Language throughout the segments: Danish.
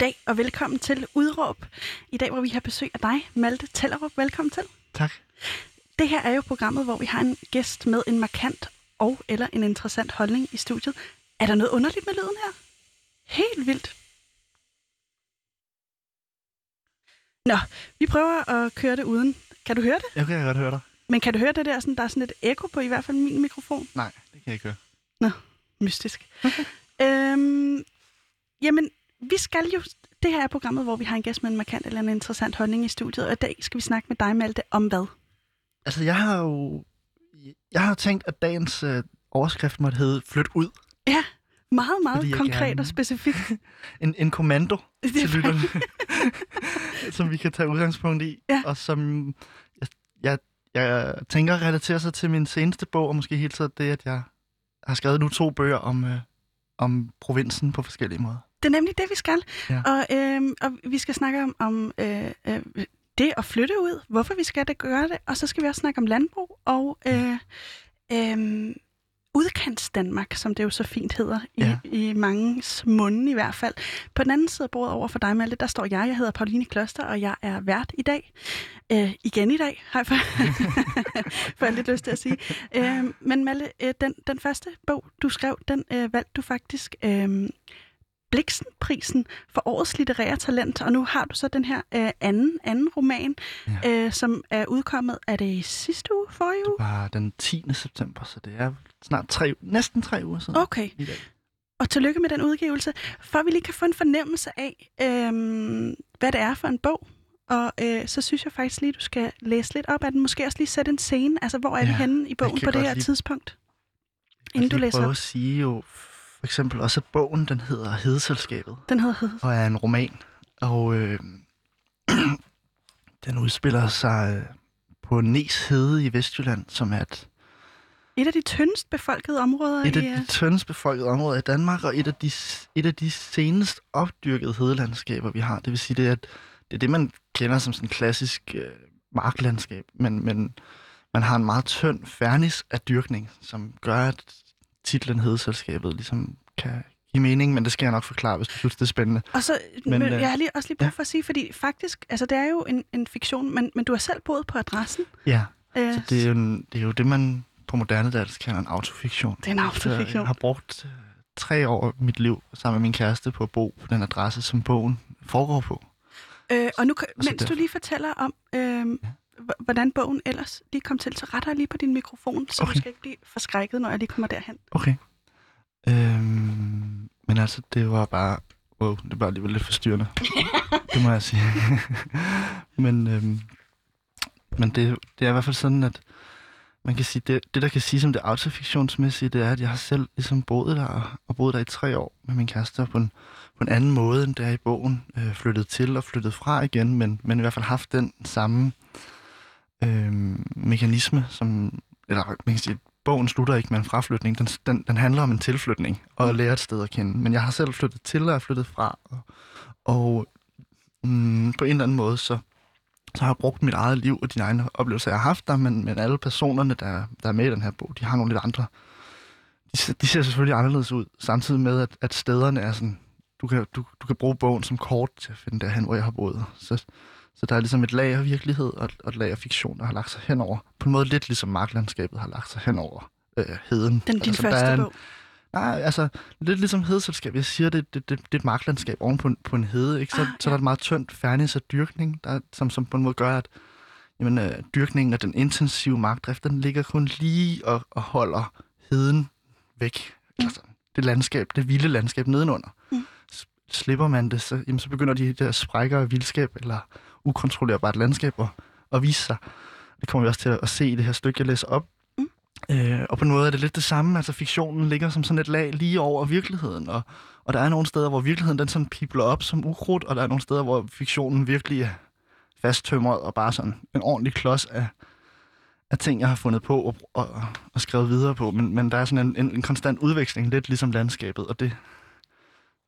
Goddag og velkommen til Udråb. I dag, hvor vi har besøg af dig, Malte Tellerup. Velkommen til. Tak. Det her er jo programmet, hvor vi har en gæst med en markant og eller en interessant holdning i studiet. Er der noget underligt med lyden her? Helt vildt. Nå, vi prøver at køre det uden. Kan du høre det? Jeg kan godt høre dig. Men kan du høre det der, sådan, der er sådan et ekko på i hvert fald min mikrofon? Nej, det kan jeg ikke høre. Nå, mystisk. øhm, jamen, vi skal jo... Det her er programmet, hvor vi har en gæst med en markant eller en interessant holdning i studiet, og i dag skal vi snakke med dig, Malte, om hvad? Altså, jeg har jo... Jeg har tænkt, at dagens øh, overskrift måtte hedde Flyt ud. Ja, meget, meget konkret gerne- og specifikt. En, en kommando til lytterne, som vi kan tage udgangspunkt i, Ja. og som jeg, jeg, jeg tænker relaterer sig til min seneste bog, og måske helt tiden det, at jeg har skrevet nu to bøger om, øh, om provinsen på forskellige måder. Det er nemlig det, vi skal. Ja. Og, øhm, og vi skal snakke om, om øh, øh, det at flytte ud, hvorfor vi skal det gøre det, og så skal vi også snakke om landbrug og øh, øh, udkants Danmark, som det jo så fint hedder, i, Ja. i mangens munde i hvert fald. På den anden side af bordet over for dig, Malte, der står jeg. Jeg hedder Pauline Kloster, og jeg er vært i dag. Øh, igen i dag, har jeg for, for jeg lidt lyst til at sige. Øh, men Malte, øh, den, den første bog, du skrev, den øh, valgte du faktisk... Øh, Bliksenprisen for årets litterære talent, og nu har du så den her øh, anden, anden roman, Ja. øh, som er udkommet, er det i sidste uge, forrige uge? Det var den 10. september, så det er snart tre, næsten tre uger siden. Okay, I dag. og tillykke med den udgivelse. For at vi lige kan få en fornemmelse af, øh, hvad det er for en bog, og øh, så synes jeg faktisk lige, du skal læse lidt op af den. Måske også lige sætte en scene. Altså, hvor er vi Ja, henne i bogen på det her lide- tidspunkt? Inden du lige læser prøve op. at sige jo, for eksempel også, at bogen, den hedder Hedeselskabet, Den hedder Hed. og er en roman. Og øh, den udspiller sig øh, på Nes Hede i Vestjylland, som er et, Et af de tyndest befolkede områder et i... af øh, de tyndest befolkede områder i Danmark, og et af de, et af de senest opdyrkede hedelandskaber, vi har. Det vil sige, det er, at det er det, man kender som sådan klassisk øh, marklandskab, men, men man har en meget tynd fernis af dyrkning, som gør, at titlen Hedeselskabet ligesom kan give mening, men det skal jeg nok forklare, hvis du synes, det er spændende. Og så, Men, men, øh, jeg har lige, også lige brug ja. for at sige, fordi faktisk, altså det er jo en, en fiktion, men, men du har selv boet på adressen. Ja, Øh, så det er jo, en, det, er jo det, man på moderne dansk kalder en autofiktion. det er en Så autofiktion. jeg har brugt øh, tre år af mit liv sammen med min kæreste på at bo på den adresse, som bogen foregår på. Øh, og nu, så mens du derfor- lige fortæller om, øh, hvordan bogen ellers lige kom til, så retter jeg lige på din mikrofon, så okay. Du skal ikke blive forskrækket, når jeg lige kommer derhen. Okay. Øhm, men altså, det var bare... Wow, det var alligevel lidt forstyrrende. det må jeg sige. men øhm, men det, det er i hvert fald sådan, at man kan sige, det, det der kan sige som det autofiktionsmæssige, det er, at jeg har selv ligesom boet der, og, og boet der i tre år med min kæreste på en, på en anden måde, end det er i bogen. Øh, flyttet til og flyttet fra igen, men, men i hvert fald haft den samme øhm, mekanisme, som, eller man kan sige, bogen slutter ikke med en fraflytning. Den, den, den handler om en tilflytning og at lære et sted at kende. Men jeg har selv flyttet til og er flyttet fra. Og, og mm, på en eller anden måde, så, så har jeg brugt mit eget liv og de egne oplevelser, jeg har haft der, men, men alle personerne, der, der er med i den her bog, de har nogle lidt andre. De, ser- de ser selvfølgelig anderledes ud, samtidig med, at, at stederne er sådan... Du kan, du, du kan bruge bogen som kort til at finde derhen, hvor jeg har boet. Så, så der er ligesom et lag af virkelighed og, og et lag af fiktion, der har lagt sig henover. På en måde lidt ligesom marklandskabet har lagt sig henover øh, heden. Den din Altså, første er en- bog. Nej, altså lidt ligesom hedeselskab. Jeg siger, det, det, det, det er et marklandskab oven på en, på en hede. Ikke? Så, Ah, ah, så er der et meget tyndt fernis af dyrkning, der, som, som på en måde gør, at jamen, øh, dyrkningen og den intensive markdrift, den ligger kun lige og, og holder heden væk. Mm. Altså, det landskab, det vilde landskab nedenunder. Mm. Slipper man det, så, jamen, så begynder de der sprækker af vildskab eller ukontrollerbart landskab at, at vise sig. Det kommer vi også til at se i det her stykke, jeg læser op. Mm. Øh, og på en måde er det lidt det samme. Altså fiktionen ligger som sådan et lag lige over virkeligheden. Og, og der er nogle steder, hvor virkeligheden den sådan pipler op som ukrudt, og der er nogle steder, hvor fiktionen virkelig er fasttømret og bare sådan en ordentlig klods af, af ting, jeg har fundet på og, og, og skrevet videre på. Men, men der er sådan en, en, en konstant udveksling, lidt ligesom landskabet, og det,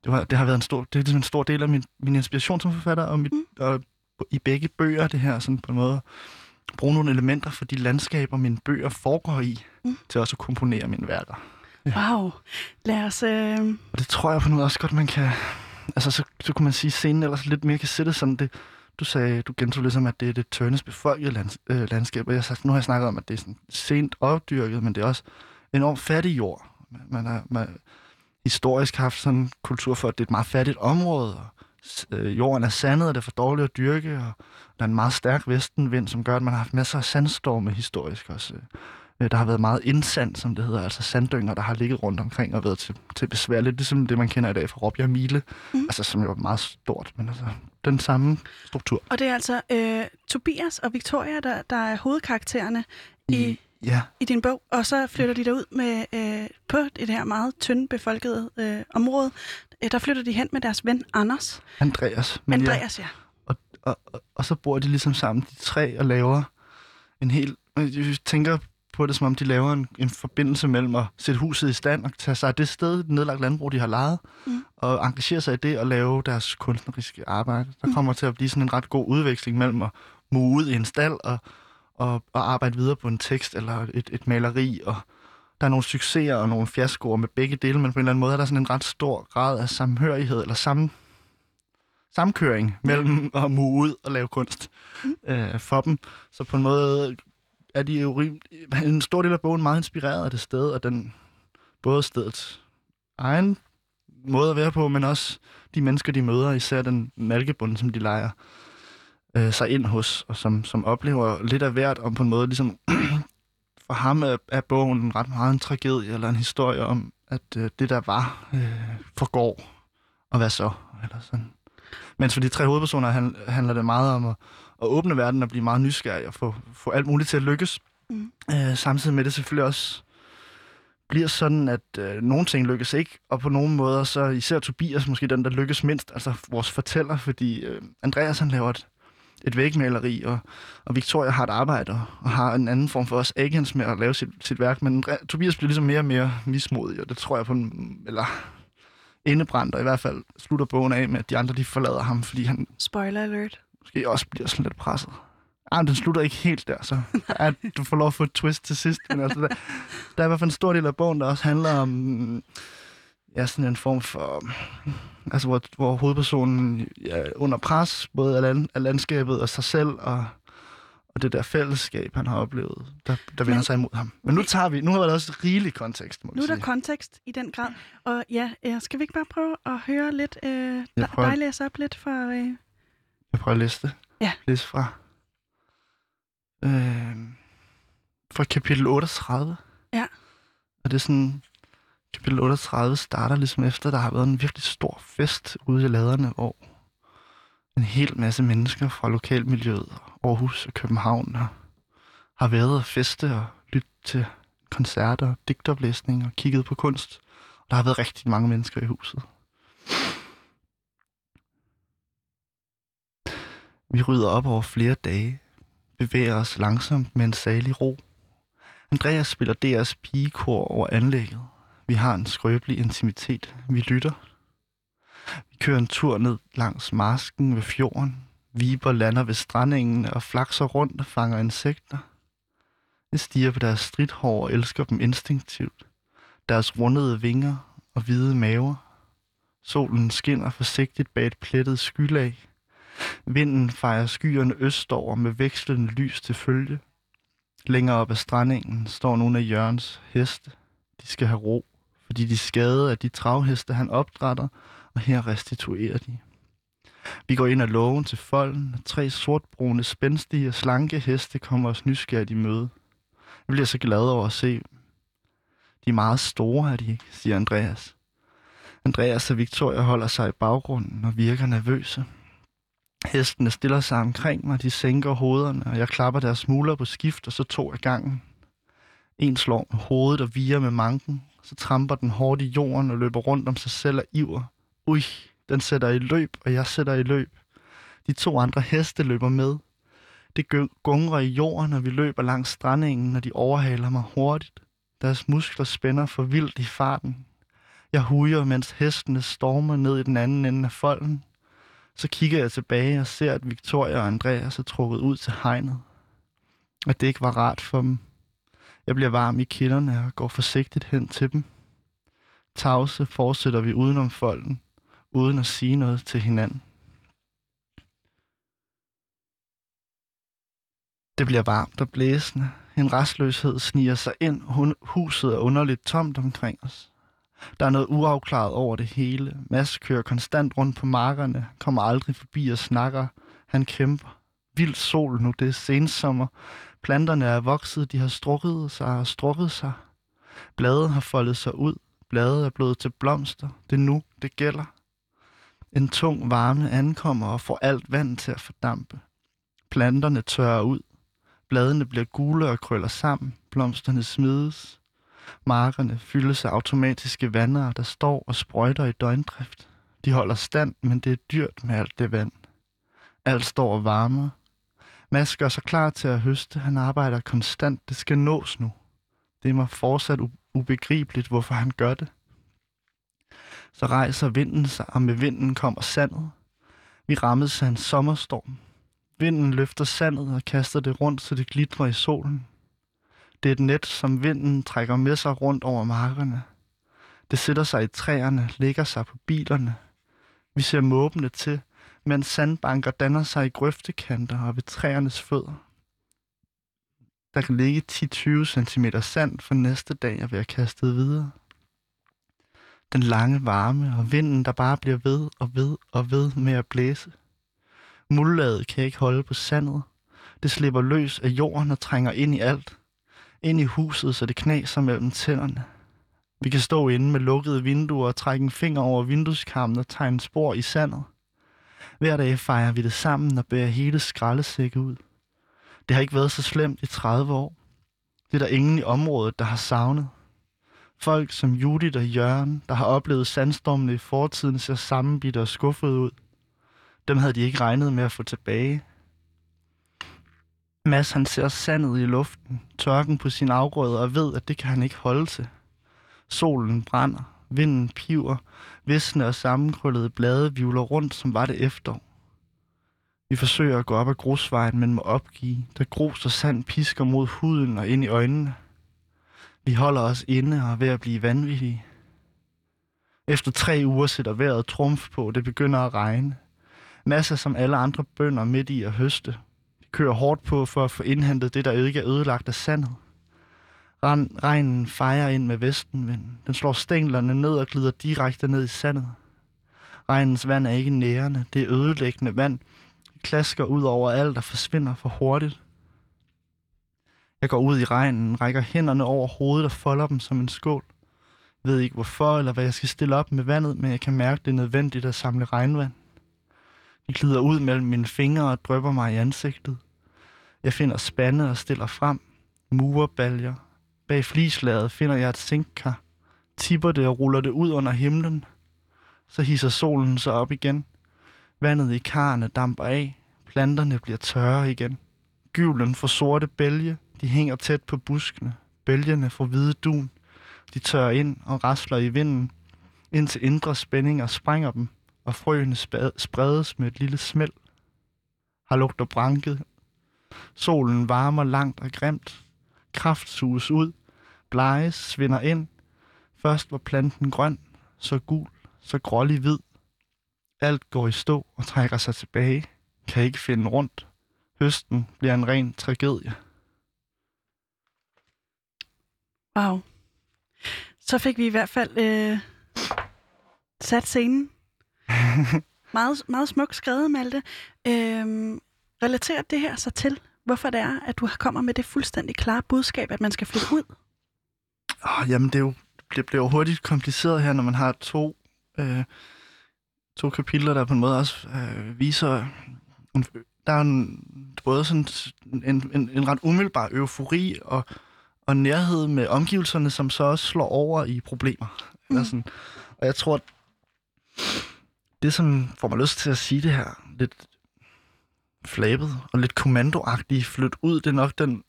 det, var, det har været en stor, det er ligesom en stor del af min, min inspiration som forfatter, og, mit, Mm. og i begge bøger, det her sådan på en måde bruge nogle elementer fra de landskaber, mine bøger foregår i, Mm. til også at komponere mine værker. Wow. Lad os... Øh... Og det tror jeg på måde også godt, man kan, altså så, så kunne man sige, at scenen ellers lidt mere kan sætte sådan det, du sagde, du gentog ligesom, at det er det tørnes befolkede lands, øh, landskab, og jeg, sagt, nu har jeg snakket om, at det er sådan sent opdyrket, men det er også enormt fattig jord. Man har man, historisk haft sådan en kultur for, at det er et meget fattigt område, og øh, jorden er sandet, og det er for dårligt at dyrke, og der er en meget stærk vestenvind, som gør, at man har haft masser af sandstorme historisk også. Øh, der har været meget indsand, som det hedder, altså sanddynger, der har ligget rundt omkring og været til, til besvær. Lidt ligesom det, man kender i dag fra Råbjerg Mile, mm. altså som jo er meget stort, men altså den samme struktur. Og det er altså øh, Tobias og Victoria, der, der er hovedkaraktererne i, ja. i din bog, og så flytter de derud med, øh, på det her meget tyndt befolkede øh, område. Øh, der flytter de hen med deres ven Anders. Andreas. Men Andreas, ja. ja. Og, og, og, og så bor de ligesom sammen, de tre, og laver en helt... Jeg tænker på det, som om de laver en, en forbindelse mellem at sætte huset i stand og tage sig af det sted, det nedlagt landbrug, de har lejet, mm. og engagere sig i det og lave deres kunstneriske arbejde. Der mm. kommer til at blive sådan en ret god udveksling mellem at ud i en stald og, og, og arbejde videre på en tekst eller et, et maleri, og der er nogle succeser og nogle fiaskoer med begge dele, men på en eller anden måde er der sådan en ret stor grad af samhørighed eller sammen, samkøring mellem at move ud og lave kunst mm. øh, for dem. Så på en måde er de jo en stor del af bogen meget inspireret af det sted, og den både stedets egen måde at være på, men også de mennesker, de møder, især den malkebund, som de leger øh, sig ind hos, og som, som oplever lidt af hvert, om på en måde ligesom, for ham er, er bogen ret meget en tragedie, eller en historie om, at øh, det der var, øh, forgår, og hvad så, eller sådan. Mens for de tre hovedpersoner handler det meget om at, at åbne verden og blive meget nysgerrig og få, få alt muligt til at lykkes. Mm. Øh, samtidig med det selvfølgelig også bliver sådan, at øh, nogle ting lykkes ikke, og på nogle måder så især Tobias måske den, der lykkes mindst, altså vores fortæller, fordi øh, Andreas han laver et, et vægmaleri, og, og Victoria har et arbejde, og, har en anden form for også agens med at lave sit, sit værk, men Tobias bliver ligesom mere og mere mismodig, og det tror jeg på en, eller indebrændt, og i hvert fald slutter bogen af med, at de andre de forlader ham, fordi han... Spoiler alert. Måske også bliver sådan lidt presset. Ah, den slutter ikke helt der, så at du får lov at få et twist til sidst. Men altså, der, der er i hvert fald en stor del af bogen, der også handler om ja, sådan en form for... Altså, hvor, hvor hovedpersonen ja, under pres, både af, land, af landskabet og sig selv, og, og det der fællesskab, han har oplevet, der, der vender Men, sig imod ham. Men nu tager vi, nu har der også rigelig kontekst, må Nu er der sige. kontekst i den grad. Og ja, skal vi ikke bare prøve at høre lidt, øh, dig læse op lidt for... Øh... Jeg prøver at læse det. Ja. Læse fra øh, fra kapitel 38. Ja. Og det er sådan, kapitel 38 starter ligesom efter, der har været en virkelig stor fest ude i laderne, hvor en hel masse mennesker fra lokalmiljøet, Aarhus og København, har, har været og feste og lyttet til koncerter, digtoplæsning og kigget på kunst. Og der har været rigtig mange mennesker i huset. Vi rydder op over flere dage, bevæger os langsomt med en salig ro. Andreas spiller deres pigekor over anlægget. Vi har en skrøbelig intimitet. Vi lytter. Vi kører en tur ned langs masken ved fjorden. Viber lander ved strandingen og flakser rundt og fanger insekter. Jeg stiger på deres stridthår og elsker dem instinktivt. Deres rundede vinger og hvide maver. Solen skinner forsigtigt bag et plettet skylag. Vinden fejrer skyerne østover med vekslende lys til følge. Længere op ad strandingen står nogle af Jørgens heste. De skal have ro, fordi de skadede af de travheste, han opdrætter, og her restituerer de. Vi går ind ad lågen til folden, og tre sortbrune, spændstige og slanke heste kommer os nysgerrigt i møde. Jeg bliver så glad over at se De er meget store, er de ikke, siger Andreas. Andreas og Victoria holder sig i baggrunden og virker nervøse. Hestene stiller sig omkring mig, de sænker hovederne, og jeg klapper deres smuler på skift, og så to af gangen. En slår med hovedet og virer med manken, så tramper den hårdt i jorden og løber rundt om sig selv og iver. Ui, den sætter i løb, og jeg sætter i løb. De to andre heste løber med. Det gungrer i jorden, når vi løber langs strandingen, når de overhaler mig hurtigt. Deres muskler spænder for vildt i farten. Jeg hujer, mens hestene stormer ned i den anden ende af folden. Så kigger jeg tilbage og ser, at Victoria og Andreas er trukket ud til hegnet. At det ikke var rart for dem. Jeg bliver varm i kinderne og går forsigtigt hen til dem. Tavse fortsætter vi udenom folden. uden at sige noget til hinanden. Det bliver varmt og blæsende. En restløshed sniger sig ind. Huset er underligt tomt omkring os. Der er noget uafklaret over det hele. Mads kører konstant rundt på markerne, kommer aldrig forbi og snakker. Han kæmper. Vild sol nu, det er sensommer. Planterne er vokset, de har strukket sig og strukket sig. Bladet har foldet sig ud. Bladet er blevet til blomster. Det er nu, det gælder. En tung varme ankommer og får alt vand til at fordampe. Planterne tørrer ud. Bladene bliver gule og krøller sammen. Blomsterne smides. Markerne fyldes af automatiske vandere, der står og sprøjter i døgndrift. De holder stand, men det er dyrt med alt det vand. Alt står og varmer. Mads gør sig klar til at høste. Han arbejder konstant. Det skal nås nu. Det er mig fortsat ubegribeligt, hvorfor han gør det. Så rejser vinden sig, og med vinden kommer sandet. Vi rammes af en sommerstorm. Vinden løfter sandet og kaster det rundt, så det glitrer i solen. Det er et net, som vinden trækker med sig rundt over markerne. Det sætter sig i træerne, lægger sig på bilerne. Vi ser måbende til, mens sandbanker danner sig i grøftekanter og ved træernes fødder. Der kan ligge 10-20 cm sand for næste dag at være kastet videre. Den lange varme og vinden, der bare bliver ved og ved og ved med at blæse. Muldlaget kan ikke holde på sandet. Det slipper løs af jorden og trænger ind i alt. Ind i huset, så det knaser mellem tænderne. Vi kan stå inde med lukkede vinduer og trække en finger over vindueskarmen og tegne spor i sandet. Hver dag fejrer vi det sammen og bærer hele skraldesække ud. Det har ikke været så slemt i 30 år. Det er der ingen i området, der har savnet. Folk som Judith og Jørgen, der har oplevet sandstormene i fortiden, ser sammenbitte og skuffet ud. Dem havde de ikke regnet med at få tilbage. Mads han ser sandet i luften, tørken på sin afgrøde og ved, at det kan han ikke holde til. Solen brænder, vinden piver, visne og sammenkrøllede blade vivler rundt, som var det efterår. Vi forsøger at gå op ad grusvejen, men må opgive, da grus og sand pisker mod huden og ind i øjnene. Vi holder os inde og er ved at blive vanvittige. Efter tre uger sætter vejret trumf på, det begynder at regne. Masser som alle andre bønder midt i at høste. Vi kører hårdt på for at få indhentet det, der ikke er ødelagt af sandet. Regnen fejrer ind med vestenvind. Den slår stænglerne ned og glider direkte ned i sandet. Regnens vand er ikke nærende. Det er ødelæggende vand. Det klasker ud over alt og forsvinder for hurtigt. Jeg går ud i regnen, rækker hænderne over hovedet og folder dem som en skål. Jeg ved ikke hvorfor eller hvad jeg skal stille op med vandet, men jeg kan mærke, at det er nødvendigt at samle regnvand. Det glider ud mellem mine fingre og drøber mig i ansigtet. Jeg finder spande og stiller frem. Murebaljer. Bag flislaget finder jeg et sinkkar. Tipper det og ruller det ud under himlen. Så hisser solen sig op igen. Vandet i karne damper af. Planterne bliver tørre igen. Gyvlen får sorte bælge. De hænger tæt på buskene. Bælgerne får hvide dun. De tørrer ind og rasler i vinden, indtil indre spændinger sprænger dem og frøene spredes med et lille smæld. Har lugter branket. Solen varmer langt og grimt. Kraft suges ud. Bleges svinder ind. Først var planten grøn, så gul, så grålig hvid. Alt går i stå og trækker sig tilbage. Kan ikke finde rundt. Høsten bliver en ren tragedie. Wow. Så fik vi i hvert fald øh, sat scenen meget, meget smukt skrevet, Malte. Øhm, relaterer det her så til, hvorfor det er, at du kommer med det fuldstændig klare budskab, at man skal flytte ud? Oh, jamen, det, er jo, det bliver hurtigt kompliceret her, når man har to, øh, to kapitler, der på en måde også øh, viser... En, der er en, både sådan en, en, en ret umiddelbar eufori og, og nærhed med omgivelserne, som så også slår over i problemer. Mm. Eller sådan. Og jeg tror, det, som får mig lyst til at sige det her, lidt flabet og lidt kommandoagtigt flyt ud, det er nok den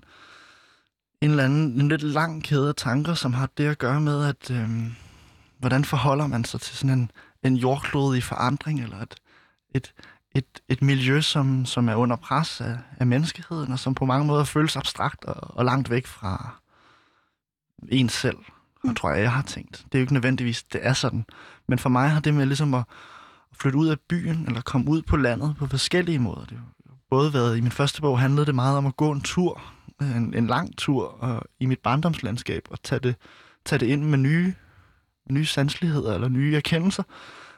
en eller anden en lidt lang kæde af tanker, som har det at gøre med, at øhm, hvordan forholder man sig til sådan en, en jordklode i forandring, eller et, et, et, et miljø, som, som er under pres af, af menneskeheden, og som på mange måder føles abstrakt og, og langt væk fra en selv. Og mm. tror jeg, jeg har tænkt. Det er jo ikke nødvendigvis, det er sådan. Men for mig har det med ligesom at, at flytte ud af byen, eller komme ud på landet på forskellige måder. Det har både været, i min første bog handlede det meget om at gå en tur, en, en lang tur og, i mit barndomslandskab, og tage det, tage det ind med nye, nye sanseligheder eller nye erkendelser.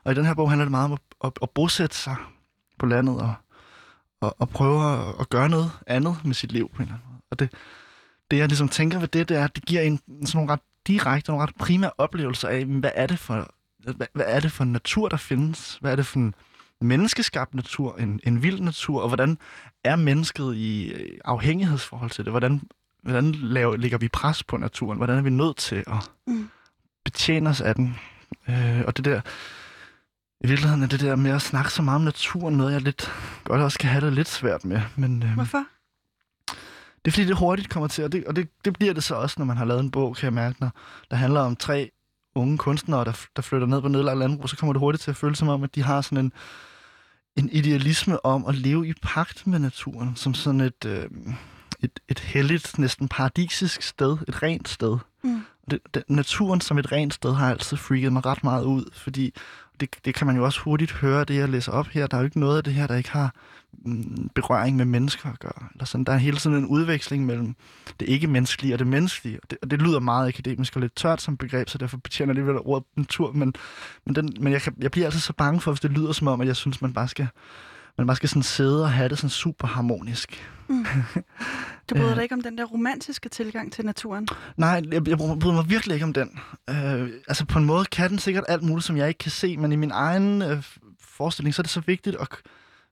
Og i den her bog handler det meget om at, at, at bosætte sig på landet og, og, og prøve at, at gøre noget andet med sit liv på en eller anden måde. Og det, det jeg ligesom tænker ved det, det er, at det giver en sådan nogle ret direkte, nogle ret primære oplevelser af, hvad er det for, hvad, hvad er det for en natur, der findes? Hvad er det for en menneskeskabt natur, en, en vild natur, og hvordan er mennesket i afhængighedsforhold til det? Hvordan, hvordan laver, lægger vi pres på naturen? Hvordan er vi nødt til at mm. betjene os af den? Øh, og det der, i virkeligheden er det der med at snakke så meget om naturen noget, jeg lidt godt også kan have det lidt svært med. Men, øh, Hvorfor? Det er fordi, det hurtigt kommer til, og det, og det, det bliver det så også, når man har lavet en bog, kan jeg mærke, når der handler om tre unge kunstnere, der, der flytter ned på nedlagt landbrug, så kommer det hurtigt til at føle som om, at de har sådan en, en idealisme om at leve i pagt med naturen, som sådan et, øh, et, et helligt, næsten paradisisk sted, et rent sted. Mm. Det, det, naturen som et rent sted har altid freaket mig ret meget ud, fordi det, det kan man jo også hurtigt høre, det jeg læser op her. Der er jo ikke noget af det her, der ikke har mm, berøring med mennesker at gøre. Eller sådan. Der er hele tiden en udveksling mellem det ikke-menneskelige og det menneskelige. Og det, og det lyder meget akademisk og lidt tørt som begreb, så derfor betjener det alligevel ordet natur. Men, men, den, men jeg, kan, jeg bliver altid så bange for, hvis det lyder som om, at jeg synes, man bare skal, man bare skal sådan sidde og have det sådan super harmonisk. Mm. Du bryder dig ikke om den der romantiske tilgang til naturen? Nej, jeg, jeg bryder mig virkelig ikke om den. Øh, altså på en måde kan den sikkert alt muligt, som jeg ikke kan se, men i min egen øh, forestilling, så er det så vigtigt at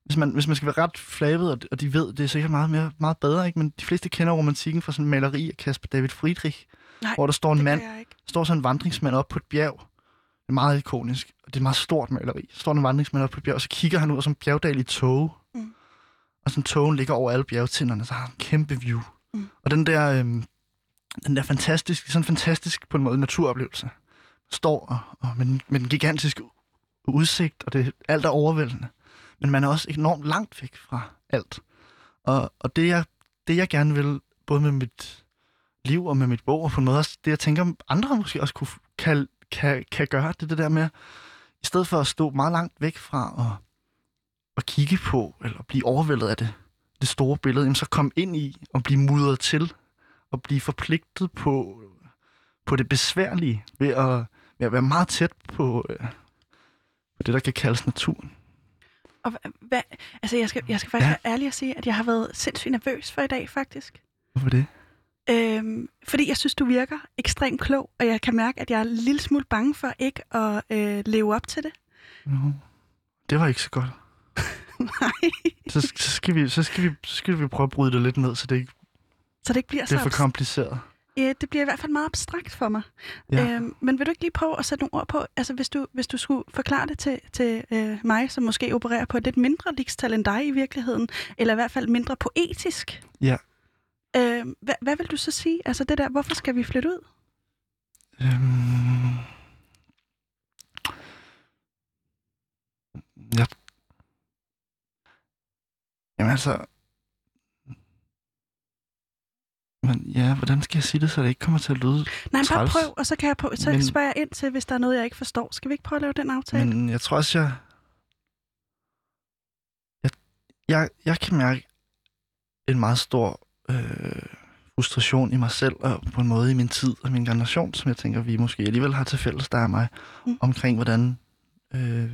hvis man, hvis man skal være ret flabet, og, og de ved, det er sikkert meget, mere, meget bedre, ikke? men de fleste kender romantikken fra sådan en maleri af Kasper David Friedrich, Nej, hvor der står en mand, står sådan en vandringsmand op på et bjerg. Det er meget ikonisk, og det er et meget stort maleri. Så står en vandringsmand op på bjerg, og så kigger han ud en bjergdal i tog. Mm. Og sådan togen ligger over alle bjergtinderne, så har han en kæmpe view. Mm. Og den der, øhm, den der fantastisk, sådan fantastisk på en måde naturoplevelse, står og, og med, med den gigantiske udsigt, og det alt er overvældende men man er også enormt langt væk fra alt. Og, og det, jeg, det, jeg gerne vil, både med mit liv og med mit bog, og på en måde også det, jeg tænker, andre måske også kunne, kan, kan, kan gøre, det det der med, i stedet for at stå meget langt væk fra og, og kigge på, eller blive overvældet af det, det store billede, jamen så komme ind i og blive mudret til, og blive forpligtet på, på det besværlige, ved at, ved at være meget tæt på, øh, på det, der kan kaldes naturen. Og hvad, altså jeg skal, jeg skal faktisk ja. være ærlig at sige, at jeg har været sindssygt nervøs for i dag, faktisk. Hvorfor det? Øhm, fordi jeg synes, du virker ekstremt klog, og jeg kan mærke, at jeg er en lille smule bange for ikke at øh, leve op til det. No. Det var ikke så godt. Nej. Så, så, skal vi, så, skal vi, så skal vi prøve at bryde det lidt ned, så det ikke, så det ikke bliver det er så for kompliceret. Ja, det bliver i hvert fald meget abstrakt for mig. Ja. Øhm, men vil du ikke lige prøve at sætte nogle ord på, altså hvis du, hvis du skulle forklare det til, til øh, mig, som måske opererer på et lidt mindre ligestal end dig i virkeligheden, eller i hvert fald mindre poetisk. Ja. Øh, hvad, hvad vil du så sige? Altså det der, hvorfor skal vi flytte ud? Øhm... Ja. Jamen altså, Men ja, hvordan skal jeg sige det, så det ikke kommer til at lyde Nej, men bare prøv, og så kan jeg på, så men, spørger jeg ind til, hvis der er noget, jeg ikke forstår. Skal vi ikke prøve at lave den aftale? Men jeg tror også, jeg... Jeg, jeg, jeg kan mærke en meget stor øh, frustration i mig selv, og på en måde i min tid og min generation, som jeg tænker, vi måske alligevel har til fælles, der er mig, mm. omkring hvordan øh,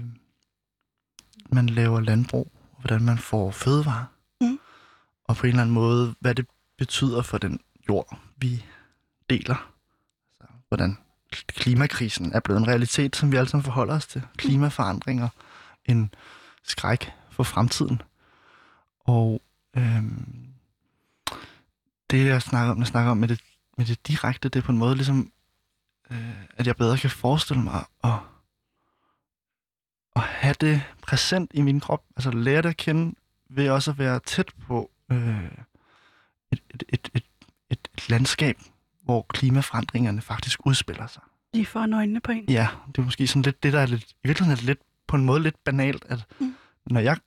man laver landbrug, og hvordan man får fødevarer. Mm. Og på en eller anden måde, hvad det betyder for den jord, vi deler. Altså, hvordan klimakrisen er blevet en realitet, som vi alle sammen forholder os til. Klimaforandringer, en skræk for fremtiden. Og øhm, det, jeg snakker om, jeg snakker om med det, med det direkte, det er på en måde ligesom, øh, at jeg bedre kan forestille mig at, at have det præsent i min krop. Altså lære det at kende ved også at være tæt på øh, et, et, et, et, et, et landskab, hvor klimaforandringerne faktisk udspiller sig. Lige for øjnene på en. Ja, det er måske sådan lidt det, der er lidt, i virkeligheden er det lidt, på en måde lidt banalt, at mm. når jeg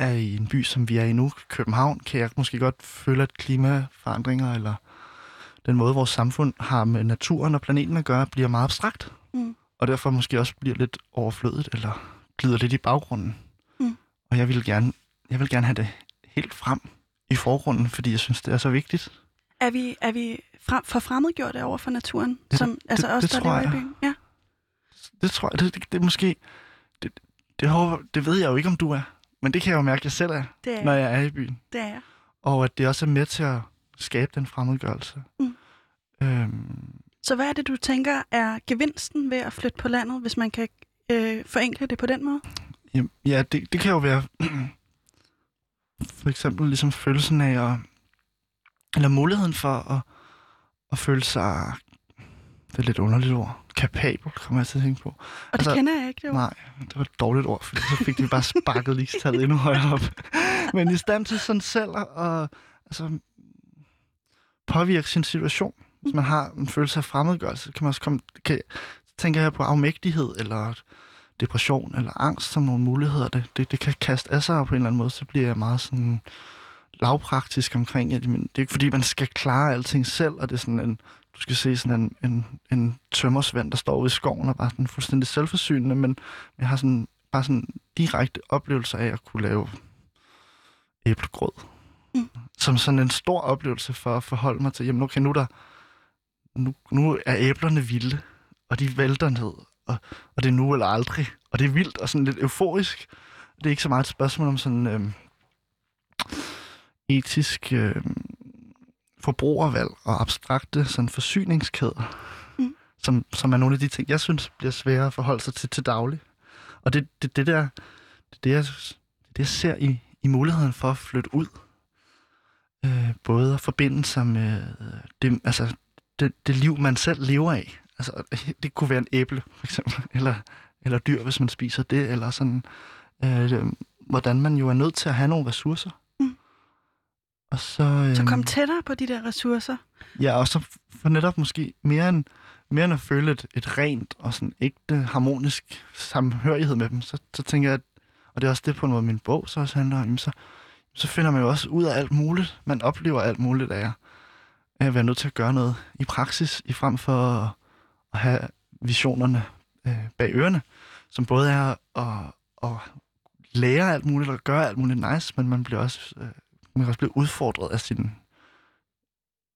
er i en by, som vi er i nu, København, kan jeg måske godt føle, at klimaforandringer eller den måde, vores samfund har med naturen og planeten at gøre, bliver meget abstrakt. Mm. Og derfor måske også bliver lidt overflødet eller glider lidt i baggrunden. Mm. Og jeg vil gerne, jeg vil gerne have det helt frem i forgrunden, fordi jeg synes, det er så vigtigt. Er vi, er vi frem, for fremmedgjorte over for naturen? Det- som, altså det- os, det der tror lever i jeg. byen? Ja. Det tror jeg, det, det, det er måske... Det, det, håber, det ved jeg jo ikke, om du er. Men det kan jeg jo mærke, at jeg selv er, Det er, når jeg. er i byen. det er jeg. Og at det også er med til at skabe den fremmedgørelse. Mm. Øhm, Så hvad er det, du tænker er gevinsten ved at flytte på landet, hvis man kan øh, forenkle det på den måde? Jamen, ja, det, det kan jo være for eksempel ligesom følelsen af at, eller muligheden for at, at føle sig, det er lidt underligt ord, kapabel, kommer jeg til at tænke på. Og det Altså, kender jeg ikke, det ord. Nej, det var et dårligt ord, for så fik vi bare sparket ligestallet endnu højere op. Men i stand til sådan selv at, altså, påvirke sin situation. Hvis man har en følelse af fremmedgørelse, kan man også komme, kan, tænker jeg på afmægtighed, eller depression, eller angst som nogle muligheder. Det, det, det kan kaste af sig, på en eller anden måde, så bliver jeg meget sådan lavpraktisk omkring, at det er ikke fordi, man skal klare alting selv, og det er sådan en, du skal se sådan en, en, en tømmersvend, der står ude i skoven og bare sådan fuldstændig selvforsynende, men jeg har sådan, bare sådan direkte oplevelser af at kunne lave æblegrød. Mm. Som sådan en stor oplevelse for at forholde mig til, jamen okay, nu, er der, nu, nu er æblerne vilde, og de vælter ned, og, og det er nu eller aldrig, og det er vildt og sådan lidt euforisk. Det er ikke så meget et spørgsmål om sådan øhm, etisk øhm, forbrugervalg og abstrakte sådan forsyningskæder, Mm. som, som er nogle af de ting, jeg synes bliver svære at forholde sig til til daglig. Og det, det, det der, det, det, jeg, det jeg ser i, i muligheden for at flytte ud, øh, både at forbinde sig med øh, det, altså, det, det liv, man selv lever af. Altså, det kunne være en æble, for eksempel, eller, eller dyr, hvis man spiser det, eller sådan, øh, hvordan man jo er nødt til at have nogle ressourcer. Og så... Øh, Så kom tættere på de der ressourcer. Ja, og så for netop måske mere end, mere end at føle et, et rent og sådan ægte harmonisk samhørighed med dem, så, så tænker jeg, at, og det er også det på en måde, min bog så også handler om, så, så finder man jo også ud af alt muligt. Man oplever alt muligt af af at være nødt til at gøre noget i praksis, i frem for at, at have visionerne øh, bag ørerne, som både er at, at lære alt muligt og gøre alt muligt nice, men man bliver også, øh, man kan også blive udfordret af sin,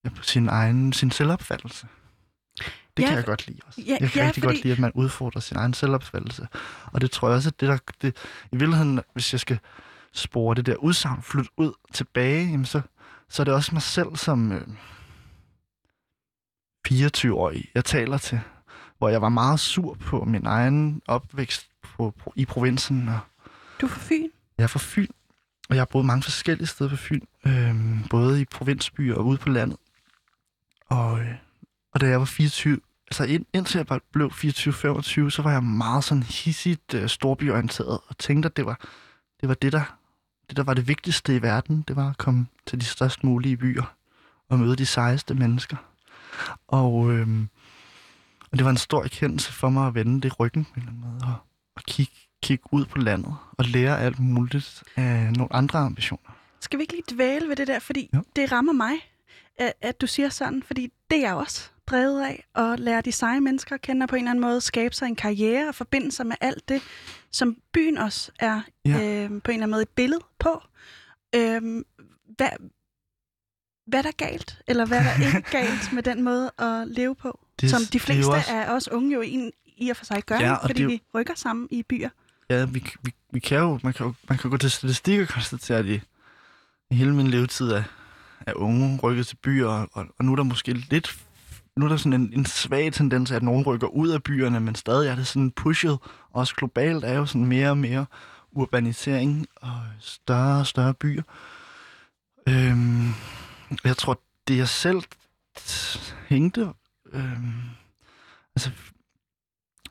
ja, sin egen sin selvopfattelse. Det Ja, kan jeg godt lide også. ja, jeg kan ja, rigtig fordi- godt lide, at man udfordrer sin egen selvopfattelse. Og det tror jeg også, at det der... Det, I virkeligheden, hvis jeg skal spore det der udsagn, flytte ud tilbage, jamen så, så er det også mig selv som øh, 24-årig, jeg taler til. Hvor jeg var meget sur på min egen opvækst på, på, i provinsen. Og Du er fra Fyn. jeg er fra Fyn, og jeg har boet mange forskellige steder på Fyn. Øh, både i provinsbyer og ude på landet. Og, øh, og da jeg var 24, altså ind, indtil jeg blev 24-25, så var jeg meget sådan hissigt øh, storbyorienteret, og tænkte, at det var det, var det, der, det, der var det vigtigste i verden. Det var at komme til de størst mulige byer og møde de sejeste mennesker. Og, øh, og det var en stor erkendelse for mig at vende det ryggen på en eller anden måde, og, og kigge, kigge ud på landet og lære alt muligt af nogle andre ambitioner. Skal vi ikke lige dvæle ved det der, fordi Jo. det rammer mig, at, at du siger sådan, fordi det er jeg også drevet af, at lære de seje mennesker at kende, og på en eller anden måde skabe sig en karriere og forbinde sig med alt det, som byen også er Ja. øh, på en eller anden måde et billede på. Øh, hvad, hvad er der galt, eller hvad er der ikke galt med den måde at leve på, Det- som de det er fleste også- af os unge jo i, i og for sig gør, Ja, fordi det jo- vi rykker sammen i byer. Ja, vi, vi, vi kan jo, man kan jo, man kan gå til statistik og konstatere, at i, i hele min levetid er, er unge rykket til byer, og, og nu er der måske lidt, nu er der sådan en, en svag tendens, at nogen rykker ud af byerne, men stadig er det sådan pushet, også globalt er jo sådan mere og mere urbanisering og større og større byer. Øhm, jeg tror, det jeg selv hængte, øhm, altså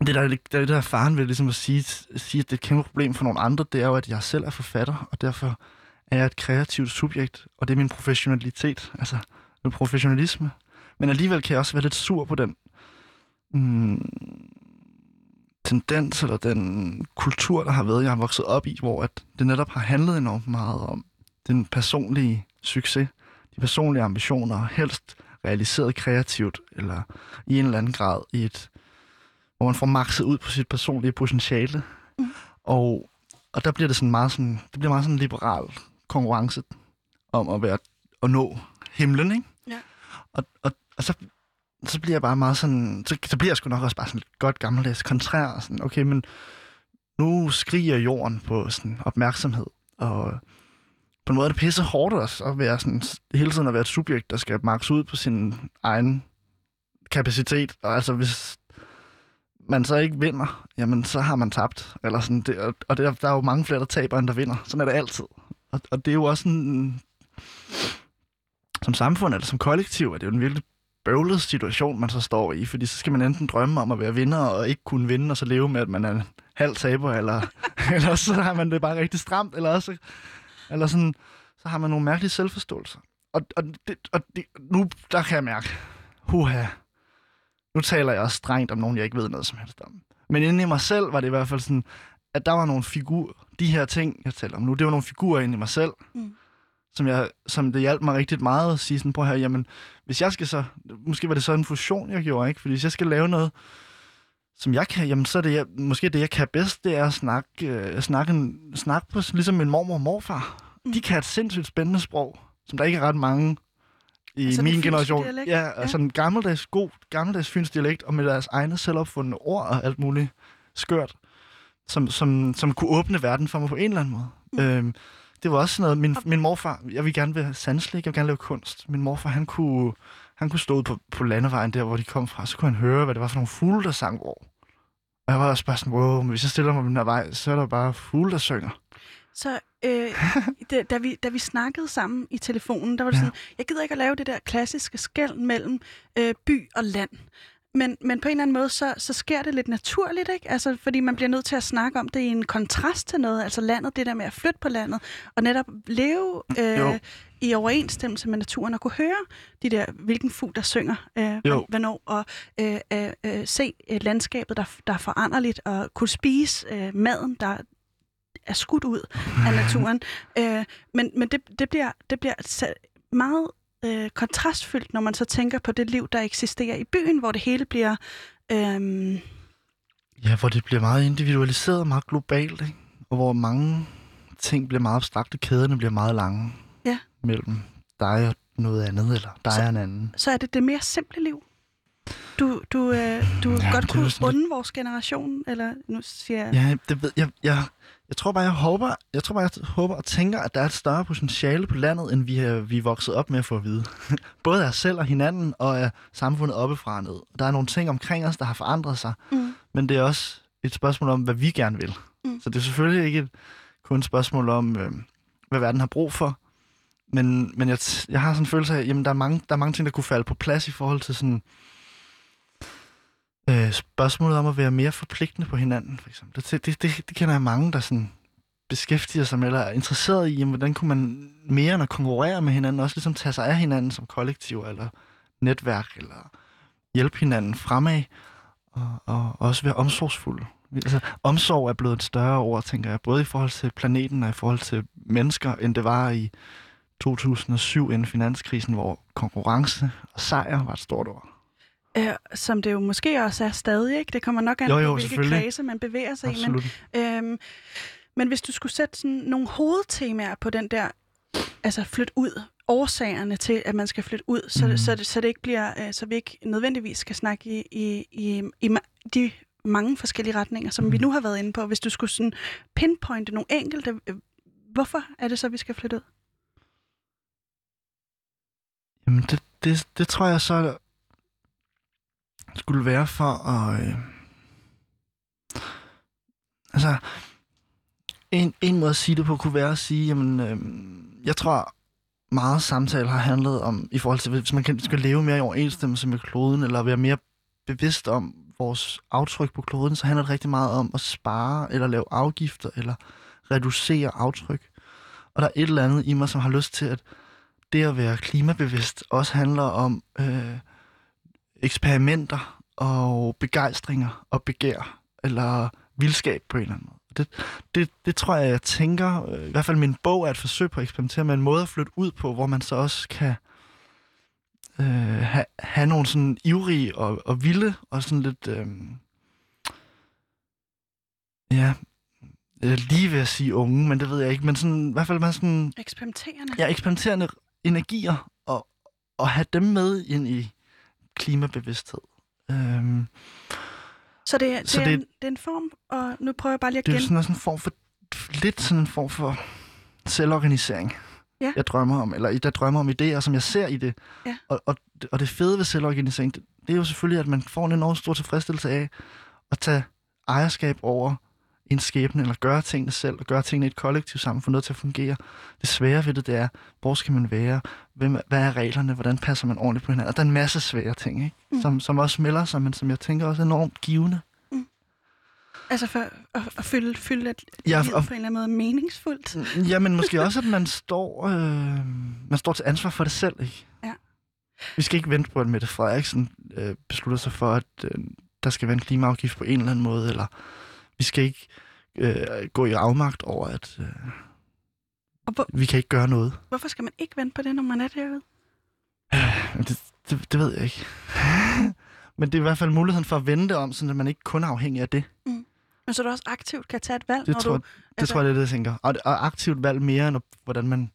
det der, er det, det der er faren ved ligesom at sige, sige, at det er et kæmpe problem for nogle andre, det er jo, at jeg selv er forfatter, og derfor er jeg et kreativt subjekt, og det er min professionalitet, altså min professionalisme. Men alligevel kan jeg også være lidt sur på den mm, tendens, eller den kultur, der har været, jeg har vokset op i, hvor at det netop har handlet enormt meget om den personlige succes, de personlige ambitioner, og helst realiseret kreativt, eller i en eller anden grad i et hvor man får makset ud på sit personlige potentiale. Mm. Og, og der bliver det sådan meget sådan, det bliver meget sådan en liberal konkurrence om at være at nå himlen, ikke? Ja. Og, og, og så, så bliver jeg bare meget sådan, så, så bliver jeg sgu nok også bare sådan lidt godt gammeldags kontrær, sådan, okay, men nu skriger jorden på sådan opmærksomhed, og på en måde er det pisse hårdt også at være sådan, hele tiden at være et subjekt, der skal makse ud på sin egen kapacitet. Og altså, hvis man så ikke vinder, jamen, så har man tabt. Eller sådan, det, og og det, der er jo mange flere, der taber, end der vinder. Sådan er det altid. Og, og det er jo også en... Som samfund eller som kollektiv er det jo en virkelig bøvlet situation, man så står i. Fordi så skal man enten drømme om at være vinder og ikke kunne vinde, og så leve med, at man er halv taber, eller, eller så har man det bare rigtig stramt, eller også eller sådan, så har man nogle mærkelige selvforståelser. Og, og, det, og det, nu, der kan jeg mærke, huha, nu taler jeg også strengt om nogen, jeg ikke ved noget som helst om. Men inde i mig selv var det i hvert fald sådan, at der var nogle figurer, de her ting, jeg taler om nu, det var nogle figurer inde i mig selv, Mm. som, jeg, som det hjalp mig rigtig meget at sige sådan, prøv her, jamen, hvis jeg skal så, måske var det så en fusion, jeg gjorde, ikke? Fordi hvis jeg skal lave noget, som jeg kan, jamen så er det, jeg, måske det, jeg kan bedst, det er at snakke, øh, snakke, en, snakke på, ligesom min mormor og morfar. Mm. De kan et sindssygt spændende sprog, som der ikke er ret mange i Altså, min generation. dialekt? Ja, Ja. altså en gammeldags, god, gammeldags fyns dialekt, og med deres egne selvopfundne ord og alt muligt skørt, som, som, som kunne åbne verden for mig på en eller anden måde. Mm. Øhm, det var også sådan noget, min, min morfar, jeg vil gerne være sanselig, jeg vil gerne lave kunst. Min morfar, han kunne, han kunne stå ud på, på landevejen der, hvor de kom fra, så kunne han høre, hvad det var for nogle fugle, der sang hvor. Og jeg var også bare sådan, wow, men hvis jeg stiller mig på den her vej, så er der bare fugle, der synger. Så øh, da, vi, da vi snakkede sammen i telefonen, der var det Ja. sådan, jeg gider ikke at lave det der klassiske skæld mellem øh, by og land. Men, men på en eller anden måde, så, så sker det lidt naturligt, ikke? Altså, fordi man bliver nødt til at snakke om det i en kontrast til noget. Altså landet, det der med at flytte på landet, og netop leve Jo. øh, i overensstemmelse med naturen, og kunne høre de der, hvilken fugl, der synger, øh, Jo. hvornår, og øh, øh, øh, se øh, landskabet, der, der er foranderligt, og kunne spise øh, maden, der er skudt ud af naturen. øh, men men det, det bliver, det bliver meget øh, kontrastfyldt, når man så tænker på det liv, der eksisterer i byen, hvor det hele bliver... Øh, Ja, hvor det bliver meget individualiseret og meget globalt, ikke? Og hvor mange ting bliver meget abstrakte, kæderne bliver meget lange. Ja. Mellem dig og noget andet, eller dig Så- og en anden. så er det det mere simple liv. Du, du, øh, du Ja, godt kunne unde vores generation, eller nu siger jeg... Ja, det ved jeg. Jeg, jeg tror bare, jeg håber, jeg tror bare, jeg håber og tænker, at der er et større potentiale på landet, end vi er, vi er vokset op med at få at vide. Både af os selv og hinanden, og af samfundet oppefra og ned. Der er nogle ting omkring os, der har forandret sig, Mm. men det er også et spørgsmål om, hvad vi gerne vil. Mm. Så det er selvfølgelig ikke et, kun et spørgsmål om, øh, hvad verden har brug for, men, men jeg, jeg har sådan en følelse af, at jamen, der, er mange, der er mange ting, der kunne falde på plads i forhold til sådan øh, spørgsmålet om at være mere forpligtende på hinanden, for eksempel. Det, det, det, det kender jeg mange, der sådan beskæftiger sig med, eller er interesseret i, jamen, hvordan kunne man mere end at konkurrere med hinanden, også ligesom tage sig af hinanden som kollektiv, eller netværk, eller hjælpe hinanden fremad, og, og også være omsorgsfuld. Altså, omsorg er blevet et større ord, tænker jeg, både i forhold til planeten og i forhold til mennesker, end det var i 2007 inden finanskrisen, hvor konkurrence og sejr var et stort ord. Øh, som det jo måske også er stadig, ikke? Det kommer nok an Jo, på, hvilke kredse man bevæger sig i. Men, Absolut. øhm, men hvis du skulle sætte sådan nogle hovedtemaer på den der, altså flyt ud, årsagerne til, at man skal flytte ud, så, mm. så, det, så det ikke bliver, øh, så vi ikke nødvendigvis skal snakke i, i, i, i de mange forskellige retninger, som mm. vi Mhm. nu har været inde på. Hvis du skulle sådan pinpointe nogle enkelte, øh, hvorfor er det så, vi skal flytte ud? Jamen, det, det, det tror jeg så skulle være for at... Øh... Altså, en, en måde at sige det på kunne være at sige, jamen, øh, jeg tror meget samtale har handlet om, i forhold til, hvis man kan, skal leve mere i overensstemmelse med kloden, eller være mere bevidst om vores aftryk på kloden, så handler det rigtig meget om at spare, eller lave afgifter, eller reducere aftryk. Og der er et eller andet i mig, som har lyst til, at det at være klimabevidst også handler om øh, eksperimenter og begejstringer og begær, eller vildskab på en eller anden måde. Det, det, det tror jeg, jeg tænker, øh, i hvert fald min bog er et forsøg på at eksperimentere med en måde at flytte ud på, hvor man så også kan øh, have, have nogle sådan ivrige og, og vilde og sådan lidt... Øh, ja, øh, lige ved at sige unge, men det ved jeg ikke, men sådan, i hvert fald man sådan, Eksperimenterende. ja, eksperimenterende energier, og, og have dem med ind i klimabevidsthed. Øhm, Så det, er- det, Så er det- en, det er en form, og nu prøver jeg bare lige at det er gen... sådan også en form for, lidt sådan en form for selvorganisering, Ja. jeg drømmer om, eller jeg drømmer om idéer, som jeg ser i det. Ja. Og, og, og det fede ved selvorganisering, det, det er jo selvfølgelig, at man får en enormt stor tilfredsstillelse af at tage ejerskab over en skæbne, eller gøre tingene selv, og gøre tingene i et kollektiv sammen, få noget til at fungere. Det svære ved det, det er, hvor skal man være? Hvem, hvad er reglerne? Hvordan passer man ordentligt på hinanden? Og der er en masse svære ting, ikke? Mm. Mm. Som, som også melder sig, men som jeg tænker også er enormt givende. Altså for at, at fylde, fylde et Ja, og- på en eller anden måde meningsfuldt. Ja, men måske også, at man står, øh, man står til ansvar for det selv, ikke? Ja. Vi skal ikke vente på, at Mette Frederiksen øh, beslutter sig for, at øh, der skal være en klimaafgift på en eller anden måde, eller vi skal ikke øh, gå i afmagt over, at øh, Og hvor, vi kan ikke gøre noget. hvorfor skal man ikke vente på det, når man er derude? Men Det, det, det ved jeg ikke. men det er i hvert fald muligheden for at vende det om, så at man ikke kun er afhængig af det. Men så du også aktivt kan tage et valg, Det, når tror, du... det altså- tror jeg, det er det, jeg tænker. Og, og aktivt valg mere, end hvordan man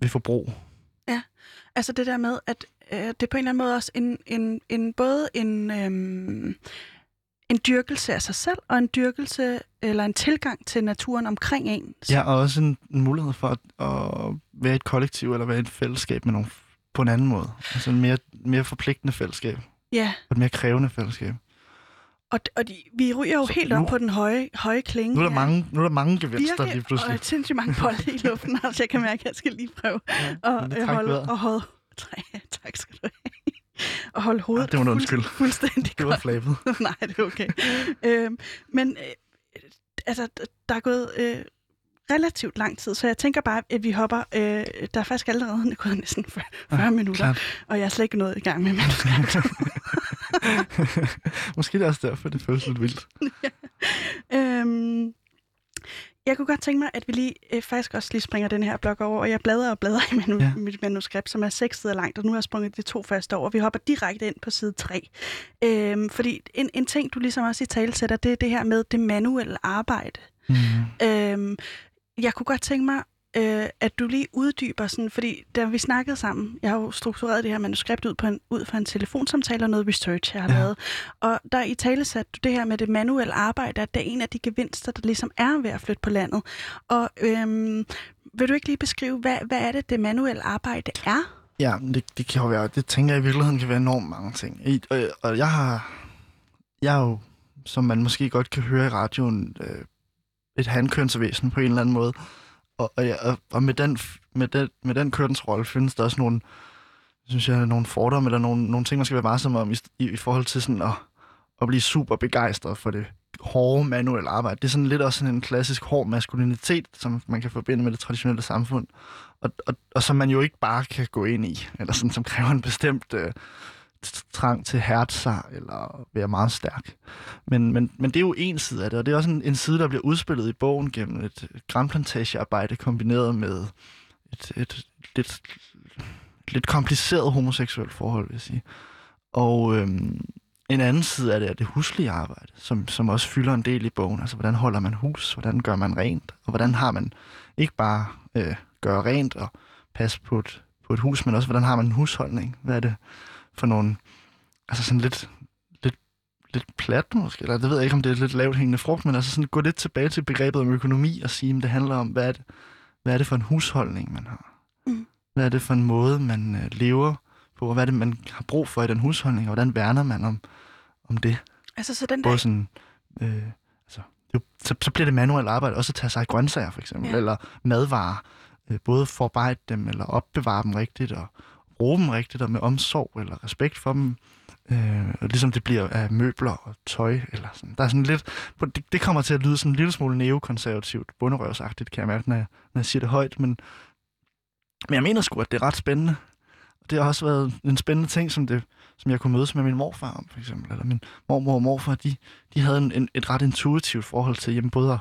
vil forbruge. Altså det der med, at øh, det er på en eller anden måde også en, en, en både en, øhm, en dyrkelse af sig selv, og en dyrkelse eller en tilgang til naturen omkring en. Ja, og også en, en mulighed for at, at være et kollektiv, eller være et fællesskab med nogle, på en anden måde. Altså en mere, mere forpligtende fællesskab, ja og et mere krævende fællesskab. og, og de, vi ryger jo Så helt nu- op på den høje, høje klinge. Nu er der her. mange, nu er der mange gevinster Virkelig, lige pludselig. og et sindssygt mange bolde i luften, altså jeg kan mærke, at jeg skal lige prøve Ja, at øh, holde, og holde, tak skal du have, og holde hovedet Ah, det må du undskylde. fuldstændig Det var flabet. Nej, det er okay. øhm, men øh, altså, der er gået øh, relativt lang tid, så jeg tænker bare, at vi hopper. Øh, der er faktisk allerede gået næsten 40, 40 Ja, minutter, klart. og jeg er slet ikke nået i gang med manuskriptet. Måske det er også derfor, det føles lidt vildt. øhm, jeg kunne godt tænke mig, at vi lige øh, faktisk også lige springer den her blok over, og jeg bladrer og bladrer i Ja. ja. mit manuskript, som er seks sider langt, og nu har jeg sprunget de to første over. Vi hopper direkte ind på side 3. Øhm, fordi en, en ting, du ligesom også i tale sætter, det er det her med det manuelle arbejde. Mm. Øhm, jeg kunne godt tænke mig, øh, at du lige uddyber sådan, fordi da vi snakkede sammen, jeg har jo struktureret det her manuskript ud, på en, ud fra en telefonsamtale og noget research, jeg har Ja. lavet. Og der i tale satte du det her med det manuelle arbejde, at det er en af de gevinster, der ligesom er ved at flytte på landet. Og øhm, vil du ikke lige beskrive, hvad, hvad er det, det manuelle arbejde er? Ja, det, det kan jo være, det tænker jeg i virkeligheden kan være enormt mange ting. I, og, og jeg har, jeg er jo, som man måske godt kan høre i radioen, øh, et handkønsvæsen på en eller anden måde. Og, og, og, og med, den, med, den, med den kønsrolle findes der også nogle, synes jeg, nogle fordomme, eller nogle, nogle ting, man skal være varsom om i, i, i forhold til sådan at, at blive super begejstret for det hårde manuelle arbejde. Det er sådan lidt også sådan en klassisk hård maskulinitet, som man kan forbinde med det traditionelle samfund og, og, og som man jo ikke bare kan gå ind i, eller sådan, som kræver en bestemt øh, trang til hertser, eller være meget stærk. Men, men, men det er jo en side af det, og det er også en, en side, der bliver udspillet i bogen gennem et grænplantagearbejde kombineret med et, et lidt, lidt kompliceret homoseksuelt forhold, vil jeg sige. Og øhm, en anden side af det er det huslige arbejde, som, som også fylder en del i bogen. Altså, hvordan holder man hus? Hvordan gør man rent? Og hvordan har man ikke bare øh, gøre rent og passe på et, på et hus, men også, hvordan har man en husholdning? Hvad er det for nogle, altså sådan lidt, lidt, lidt plat måske, eller det ved jeg ikke, om det er lidt lavt hængende frugt, men altså sådan gå lidt tilbage til begrebet om økonomi og sige, at det handler om, hvad er det, hvad er det for en husholdning, man har? Mm. Hvad er det for en måde, man øh, lever på, og hvad er det, man har brug for i den husholdning, og hvordan værner man om, om det? Altså så den der... Både sådan, øh, altså, jo, så, så bliver det manuelt arbejde også at tage sig af grøntsager, for eksempel, ja. eller madvarer. Øh, både forarbejde dem, eller opbevare dem rigtigt, og bruge dem rigtigt, og med omsorg eller respekt for dem. Øh, og ligesom det bliver af møbler og tøj, eller sådan. Der er sådan lidt, det, det kommer til at lyde sådan en lille smule neokonservativt, bunderøvsagtigt, kan jeg mærke, når jeg, når jeg siger det højt, men, men jeg mener sgu, at det er ret spændende. Og det har også været en spændende ting, som, det, som jeg kunne mødes med min morfar om, for eksempel. Eller min mormor og morfar, de, de havde en, en, et ret intuitivt forhold til jamen, både at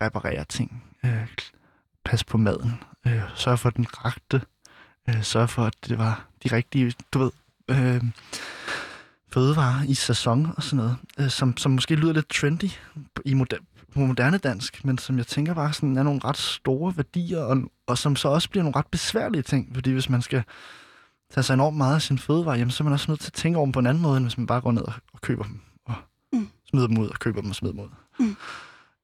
reparere ting, øh, passe på maden, øh, sørge for, den rakte, øh, sørge for, at det var de rigtige, du ved, øh, fødevarer i sæson og sådan noget, øh, som, som måske lyder lidt trendy i moder- på moderne dansk, men som jeg tænker bare sådan er nogle ret store værdier, og, og som så også bliver nogle ret besværlige ting, fordi hvis man skal tage sig enormt meget af sin fødevarer, jamen, så er man også nødt til at tænke over dem på en anden måde, end hvis man bare går ned og, og køber dem, og mm. smider dem ud, og køber dem og smider dem ud. Mm.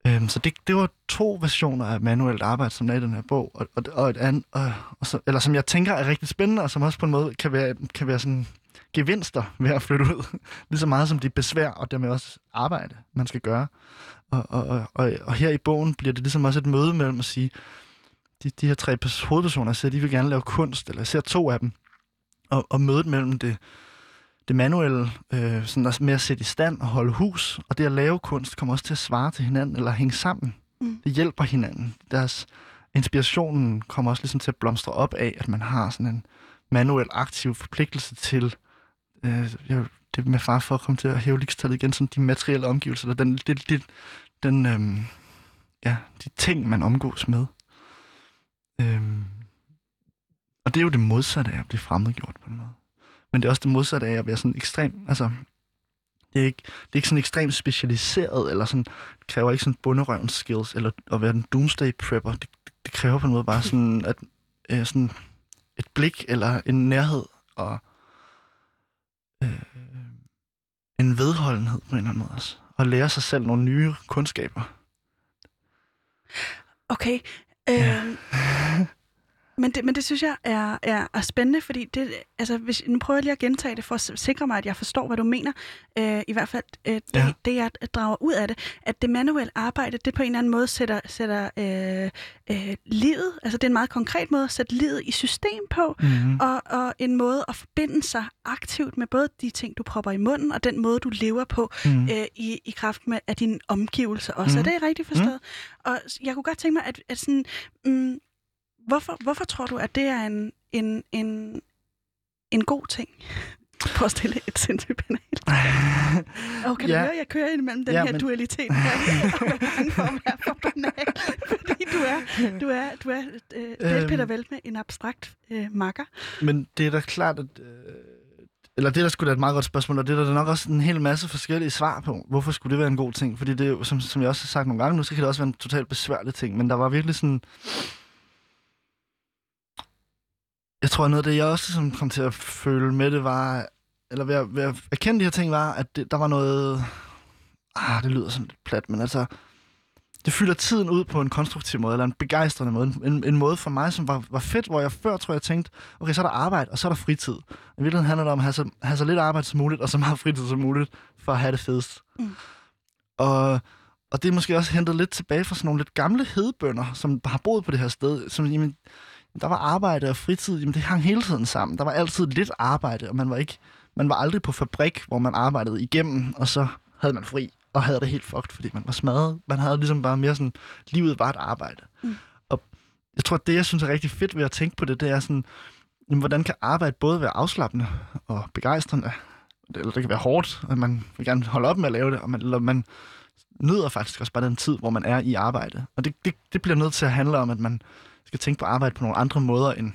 Øhm, så det, det var to versioner af manuelt arbejde, som er i den her bog, og, og, og et andet, og, og så, eller som jeg tænker er rigtig spændende, og som også på en måde kan være, kan være sådan gevinster ved at flytte ud. Lige så meget som det besvær, og dermed også arbejde, man skal gøre. Og, og, og, og her i bogen bliver det ligesom også et møde mellem at sige, de, de her tre hovedpersoner, så de vil gerne lave kunst, eller jeg ser to af dem, og, og mødet mellem det, det manuelle, øh, sådan med at sætte i stand og holde hus, og det at lave kunst kommer også til at svare til hinanden, eller hænge sammen. Mm. Det hjælper hinanden. Deres inspirationen kommer også ligesom til at blomstre op af, at man har sådan en manuel aktiv forpligtelse til øh, jeg, det med far for at komme til at hæve ligestallet igen, sådan de materielle omgivelser, eller den, det, det, den, øh, ja, de ting, man omgås med. Øh, og det er jo det modsatte af at blive fremmedgjort på en måde. Men det er også det modsatte af at være sådan ekstrem, altså, det er ikke, det er ikke sådan ekstremt specialiseret, eller sådan, det kræver ikke sådan bunderøvens skills, eller at være en doomsday prepper. Det, det kræver på en måde bare sådan, at, øh, sådan et blik, eller en nærhed, og øh, en vedholdenhed på en eller anden måde også. Og lære sig selv nogle nye kundskaber. Okay. Øh, ja. Men det, men det synes jeg er, er, er spændende, fordi det, altså, hvis, nu prøver jeg lige at gentage det for at sikre mig, at jeg forstår, hvad du mener. Øh, I hvert fald øh, det, ja. det, jeg drager ud af det, at det manuelle arbejde, det på en eller anden måde sætter, sætter øh, øh, livet, altså det er en meget konkret måde at sætte livet i system på, mm-hmm. og, og en måde at forbinde sig aktivt med både de ting, du propper i munden, og den måde, du lever på mm-hmm. øh, i, i kraft med, af dine omgivelser også. Mm-hmm. Er det rigtigt forstået? Mm-hmm. Og jeg kunne godt tænke mig, at, at sådan... Mm, Hvorfor, hvorfor tror du, at det er en, en, en, en god ting? på at stille et sindssygt banalt. Og kan ja. du høre, jeg kører ind imellem den ja, her men... dualitet her, og er for at være for banal, fordi du er, du er, du er øh, det er Peter Velt med en abstrakt øh, makker. Men det er da klart, at... Øh, eller det der skulle da et meget godt spørgsmål, og det er der nok også en hel masse forskellige svar på. Hvorfor skulle det være en god ting? Fordi det er jo, som, som jeg også har sagt nogle gange nu, så kan det også være en totalt besværlig ting. Men der var virkelig sådan jeg tror, noget af det, jeg også som kom til at føle med det, var, eller ved at, ved at erkende de her ting, var, at det, der var noget... Ah, det lyder sådan lidt plat, men altså... Det fylder tiden ud på en konstruktiv måde, eller en begejstrende måde. En, en måde for mig, som var, var fedt, hvor jeg før, tror jeg, tænkte, okay, så er der arbejde, og så er der fritid. I virkeligheden handler det om at have så, have så lidt arbejde som muligt, og så meget fritid som muligt, for at have det fedest. Mm. Og, og det er måske også hentet lidt tilbage fra sådan nogle lidt gamle hedebønder, som har boet på det her sted, som jamen, der var arbejde og fritid, jamen det hang hele tiden sammen. Der var altid lidt arbejde, og man var ikke man var aldrig på fabrik, hvor man arbejdede igennem, og så havde man fri, og havde det helt fucked, fordi man var smadret. Man havde ligesom bare mere sådan, livet var et arbejde. Mm. Og jeg tror, at det, jeg synes er rigtig fedt ved at tænke på det, det er sådan, jamen, hvordan kan arbejde både være afslappende og begejstrende, eller det kan være hårdt, og man vil gerne holde op med at lave det, og man, eller man nyder faktisk også bare den tid, hvor man er i arbejde. Og det, det, det bliver nødt til at handle om, at man skal tænke på at arbejde på nogle andre måder, end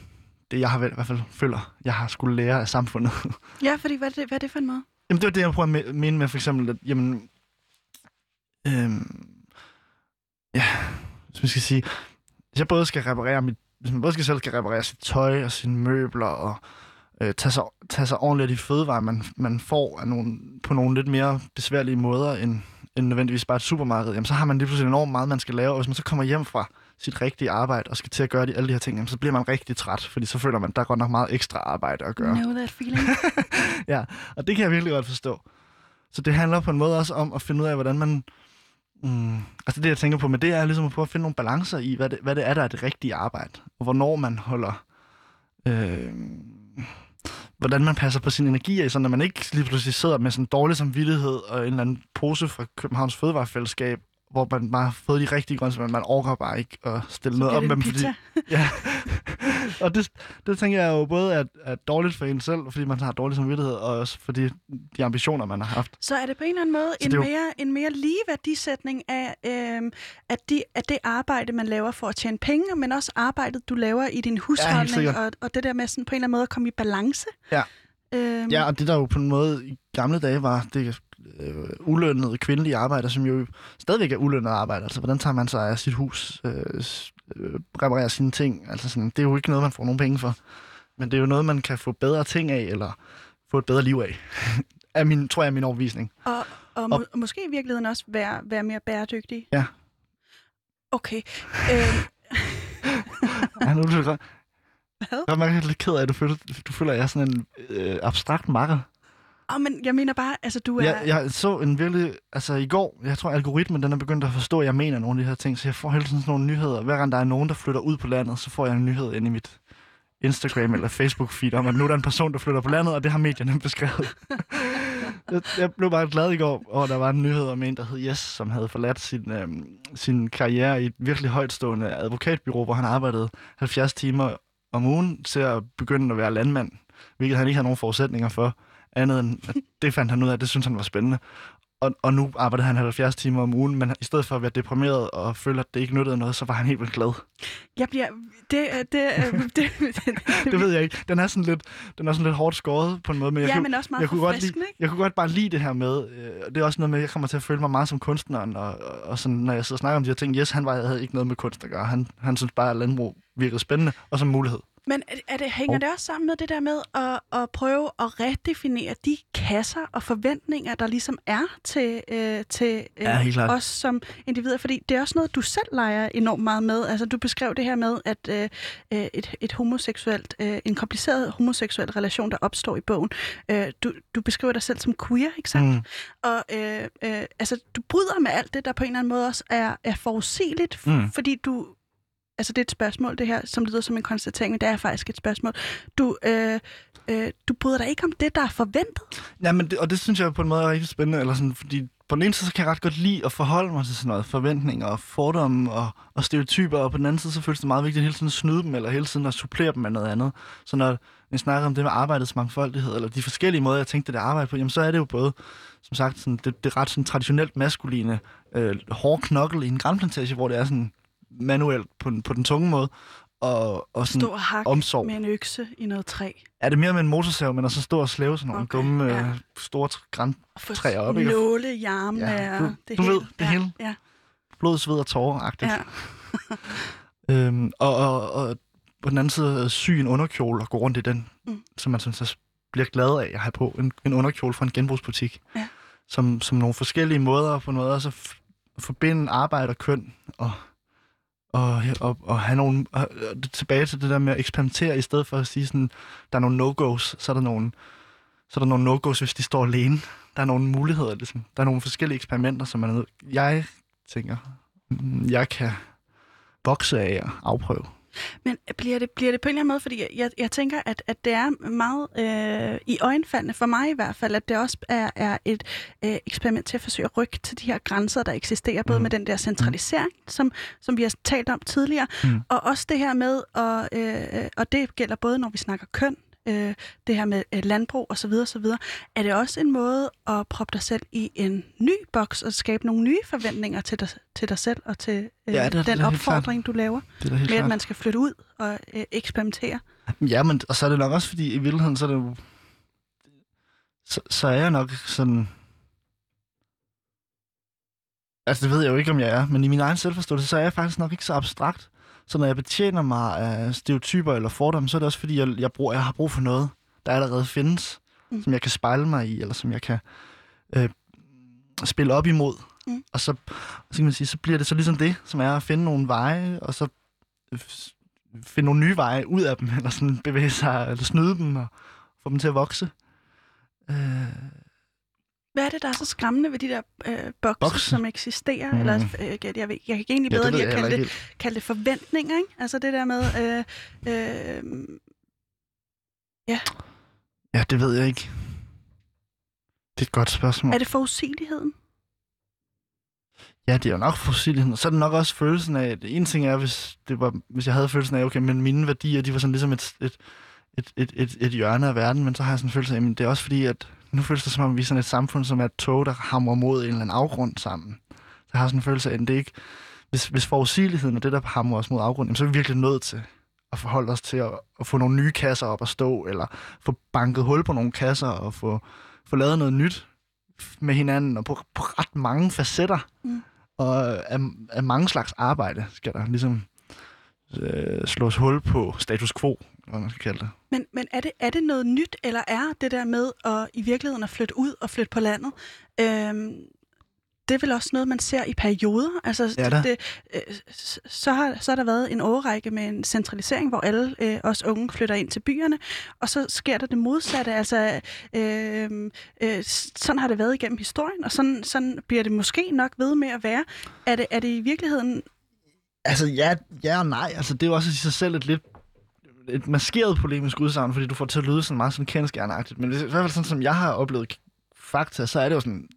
det, jeg har i hvert fald føler, jeg har skulle lære af samfundet. Ja, fordi hvad er det, hvad er det for en måde? Jamen, det var det, jeg prøver at mene med, for eksempel, at, jamen, øhm, ja, hvis man skal sige, hvis jeg både skal reparere mit, hvis man både skal selv skal reparere sit tøj og sine møbler og øh, tage, sig, tage sig ordentligt af de fødevarer, man, man får af nogle, på nogle lidt mere besværlige måder, end, end nødvendigvis bare et supermarked, jamen, så har man lige pludselig enormt meget, man skal lave, og hvis man så kommer hjem fra sit rigtige arbejde og skal til at gøre de, alle de her ting, jamen, så bliver man rigtig træt, fordi så føler man, at der er godt nok meget ekstra arbejde at gøre. Know that feeling. ja, og det kan jeg virkelig godt forstå. Så det handler på en måde også om at finde ud af, hvordan man... Mm, altså det, jeg tænker på med det, er ligesom at prøve at finde nogle balancer i, hvad det, hvad det er, der er det rigtige arbejde, og hvornår man holder... Øh, hvordan man passer på sin energi af, så når man ikke lige pludselig sidder med sådan en dårlig samvittighed og en eller anden pose fra Københavns Fødevarefællesskab hvor man bare har fået de rigtige grøntsager, men man overgår bare ikke at stille noget op med dem. Fordi, ja. og det, det tænker jeg jo både er, er dårligt for en selv, fordi man har dårlig samvittighed, og også fordi de ambitioner, man har haft. Så er det på en eller anden måde en, jo... mere, en mere lige værdisætning af, øhm, at, de, at det arbejde, man laver for at tjene penge, men også arbejdet, du laver i din husholdning, ja, og, og det der med sådan på en eller anden måde at komme i balance? Ja. Øh, Ja, og det der jo på en måde i gamle dage var det øh, ulønnede kvindelige arbejder, som jo stadigvæk er ulønnet arbejde. Altså, hvordan tager man sig af sit hus, øh, øh, reparerer sine ting? Altså, sådan, det er jo ikke noget, man får nogen penge for. Men det er jo noget, man kan få bedre ting af, eller få et bedre liv af. er min, tror jeg er min overbevisning. Og, og, må, og måske i virkeligheden også være, være mere bæredygtig. Ja. Okay. Øh, Ja, nu er du godt. Hvad? Jeg er lidt ked af, at du føler, du føler, at jeg er sådan en øh, abstrakt makker. Oh, men jeg mener bare, altså du er... Jeg, jeg så en virkelig... Altså i går, jeg tror, algoritmen den er begyndt at forstå, at jeg mener nogle af de her ting, så jeg får hele tiden sådan nogle nyheder. Hver gang der er nogen, der flytter ud på landet, så får jeg en nyhed ind i mit Instagram eller Facebook-feed om, at nu er der en person, der flytter på landet, og det har medierne beskrevet. jeg, jeg blev bare glad i går, og der var en nyhed om en, der hed Yes, som havde forladt sin, øh, sin karriere i et virkelig højtstående advokatbyrå, hvor han arbejdede 70 timer om ugen til at begynde at være landmand, hvilket han ikke havde nogen forudsætninger for, andet end, at det fandt han ud af, det synes han var spændende. Og, og nu arbejder han 70 timer om ugen, men i stedet for at være deprimeret og føle, at det ikke nyttede noget, så var han helt vildt glad. Jeg bliver... Det, øh, det, øh, det, det, Det ved jeg ikke. Den er sådan lidt, den er sådan lidt hårdt skåret på en måde, men jeg, ja, kunne, men også meget jeg, kunne godt lide, ikke? jeg kunne godt bare lide det her med, øh, og det er også noget med, at jeg kommer til at føle mig meget som kunstneren, og, og, sådan, når jeg sidder og snakker om de her ting, yes, han var, havde ikke noget med kunst at gøre. Han, han synes bare, at landbrug virkede spændende, og som mulighed. Men er, det, hænger Og- det også sammen med det der med at, at prøve at redefinere de kasser og forventninger, der ligesom er til, øh, til øh, Ja, os som individer? Fordi det er også noget, du selv leger enormt meget med. Altså, du beskrev det her med, at øh, øh, et, et homoseksuelt, øh, en kompliceret homoseksuel relation, der opstår i bogen. Øh, du, du beskriver dig selv som queer, ikke sandt? Mm. Og øh, øh, altså, du bryder med alt det, der på en eller anden måde også er, er forudsigeligt, Mm. fordi du... Altså, det er et spørgsmål, det her, som lyder som en konstatering, men det er faktisk et spørgsmål. Du, øh, øh, du bryder dig ikke om det, der er forventet. Ja, men det, og det synes jeg på en måde er rigtig spændende, eller sådan, fordi på den ene side, så kan jeg ret godt lide at forholde mig til sådan noget forventninger og fordomme og, og stereotyper, og på den anden side, så føles det meget vigtigt at hele tiden at snyde dem, eller hele tiden at supplere dem med noget andet. Så når jeg snakker om det med arbejdets mangfoldighed, eller de forskellige måder, jeg tænkte det arbejde på, jamen så er det jo både, som sagt, sådan, det, det ret sådan traditionelt maskuline, øh, hårde knokkel i en grænplantage, hvor det er sådan manuelt på, den- på den tunge måde, og, og sådan Stor hak omsorg. med en økse i noget træ. Er det mere med en motorsav, men at så stå og slæve sådan nogle Okay, dumme, ja. øh, store tr- græn, Og få Træer op, ikke? nåle i armene. Ja, du- det du hele. ved, det ja, hele. Ja, blod, sved og tårer-agtigt. ja. Øhm, og, og, og på den anden side sy en underkjole og gå rundt i den, Mm. som man synes, så bliver glad af at have på. En, en underkjole fra en genbrugsbutik. Ja. Som, som nogle forskellige måder på også at f- forbinde arbejde og køn og, og, og, og have nogle, og, og tilbage til det der med at eksperimentere, i stedet for at sige sådan, der er nogle no-go's, så er der nogle, så er der nogle no-go's, hvis de står alene. Der er nogle muligheder, ligesom. Der er nogle forskellige eksperimenter, som man. Jeg tænker, mm, jeg kan vokse af at afprøve. Men bliver det, bliver det på en eller anden måde, fordi jeg, jeg, tænker, at, at det er meget øh, i øjenfaldene, for mig i hvert fald, at det også er, er et øh, eksperiment til at forsøge at rykke til de her grænser, der eksisterer, både Mhm. med den der centralisering, som, som vi har talt om tidligere, Mhm. og også det her med, og, øh, og det gælder både, når vi snakker køn, øh, det her med øh, landbrug osv., osv., er det også en måde at proppe dig selv i en ny boks og skabe nogle nye forventninger til dig, til dig selv og til øh, Ja, det er- den det er opfordring, du laver Det er med, at klart. man skal flytte ud og øh, eksperimentere. Ja, men og så er det nok også, fordi i virkeligheden, så er det jo... Så, så er jeg nok sådan... Altså, det ved jeg jo ikke, om jeg er, men i min egen selvforståelse, så er jeg faktisk nok ikke så abstrakt. Så når jeg betjener mig af stereotyper eller fordomme, så er det også, fordi jeg, jeg, bruger, jeg har brug for noget, der allerede findes, Mm. som jeg kan spejle mig i, eller som jeg kan øh, spille op imod. Mm. Og så, så kan man sige, så bliver det så ligesom det, som er at finde nogle veje, og så øh, finde nogle nye veje ud af dem, eller sådan bevæge sig, eller snyde dem, og få dem til at vokse. Øh, Hvad er det, der er så skræmmende ved de der øh, bokse, Bokse? som eksisterer? Mm. Eller, øh, jeg, jeg, ved, jeg kan egentlig ja, bedre ved lide at kalde det, helt. kalde det forventninger, ikke? Altså det der med... Øh, øh, Ja, det ved jeg ikke. Det er et godt spørgsmål. er det forudsigeligheden? Ja, det er jo nok fossiligheden. Så er det nok også følelsen af, at en ting er, hvis, det var, hvis jeg havde følelsen af, okay, men mine værdier, de var sådan ligesom et, et, et, et, et, et hjørne af verden, men så har jeg sådan en følelse af, at det er også fordi, at nu føles det som om, vi er sådan et samfund, som er et tog, der hamrer mod en eller anden afgrund sammen. Så jeg har sådan en følelse af, at det ikke, hvis, hvis forudsigeligheden er det, der hamrer os mod afgrunden, så er vi virkelig nødt til at forholde os til at, at få nogle nye kasser op at stå, eller få banket hul på nogle kasser og få, få lavet noget nyt med hinanden, og på, på ret mange facetter. Mm. Og af, af mange slags arbejde skal der ligesom øh, slås hul på status quo, hvad man skal kalde det. Men, men er, det, er det noget nyt, eller er det der med at i virkeligheden at flytte ud og flytte på landet, øhm, det er vel også noget, man ser i perioder. Altså, Ja da. det, øh, så, har, så har der været en årrække med en centralisering, hvor alle øh, os unge flytter ind til byerne, og så sker der det modsatte. Altså, øh, øh, s- sådan har det været igennem historien, og sådan, sådan bliver det måske nok ved med at være. Er det, er det i virkeligheden... Altså, ja, ja og nej. Altså, det er jo også i sig selv et lidt et maskeret polemisk udsagn, fordi du får til at lyde sådan meget sådan kendskærnagtigt. Men i hvert fald sådan, som jeg har oplevet fakta, så er det jo sådan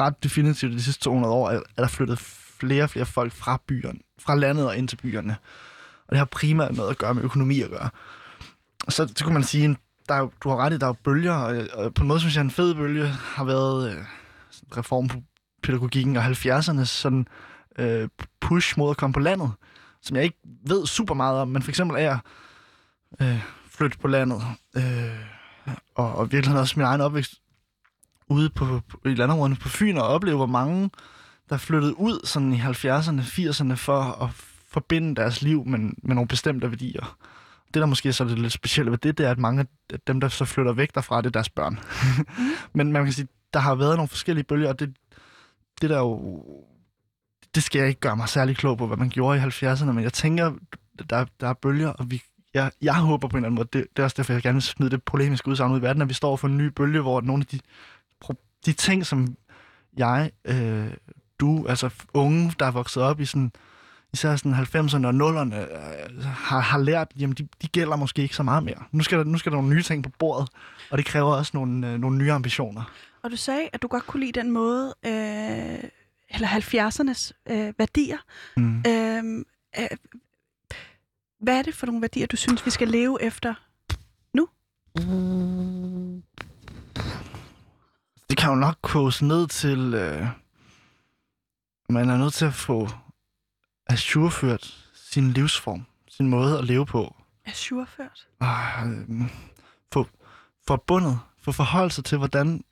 ret definitivt de sidste 200 år, at der er flyttet flere og flere folk fra byerne, fra landet og ind til byerne. Og det har primært noget at gøre med økonomi at gøre. Og så, så kunne man sige, der er, du har ret i, der er bølger, og, og på en måde synes jeg, en fed bølge har været øh, reform på pædagogikken og 70'ernes sådan øh, push mod at komme på landet, som jeg ikke ved super meget om, men for eksempel er jeg øh, flytte på landet, øh, og, og virkelig også min egen opvækst ude på, på, i landområderne på Fyn, og opleve, hvor mange der flyttede ud sådan i 70'erne, 80'erne for at forbinde deres liv med, med nogle bestemte værdier. Det, der måske så er det lidt specielle ved det, det er, at mange af dem, der så flytter væk derfra, det er deres børn. Men man kan sige, der har været nogle forskellige bølger, og det, det der jo... Det skal jeg ikke gøre mig særlig klog på, hvad man gjorde i 70'erne, men jeg tænker, der, der er bølger, og vi, jeg, jeg håber på en eller anden måde, det, det er også derfor, jeg gerne vil smide det polemiske udsagn ud i verden, at vi står for en ny bølge, hvor nogle af de, de ting, som jeg, øh, du, altså unge, der er vokset op i sådan, især sådan 90'erne og 0'erne, øh, har, har lært, jamen de, de gælder måske ikke så meget mere. Nu skal, der, nu skal der nogle nye ting på bordet, og det kræver også nogle, øh, nogle nye ambitioner. Og du sagde, at du godt kunne lide den måde, øh, eller 70'ernes øh, værdier. Mm. Øh, øh, hvad er det for nogle værdier, du synes, vi skal leve efter? Det kan jo nok koges ned til, øh, man er nødt til at få ajourført sin livsform, sin måde at leve på. Ajourført? Og, øh, få forbundet, få forholdt sig til, hvordan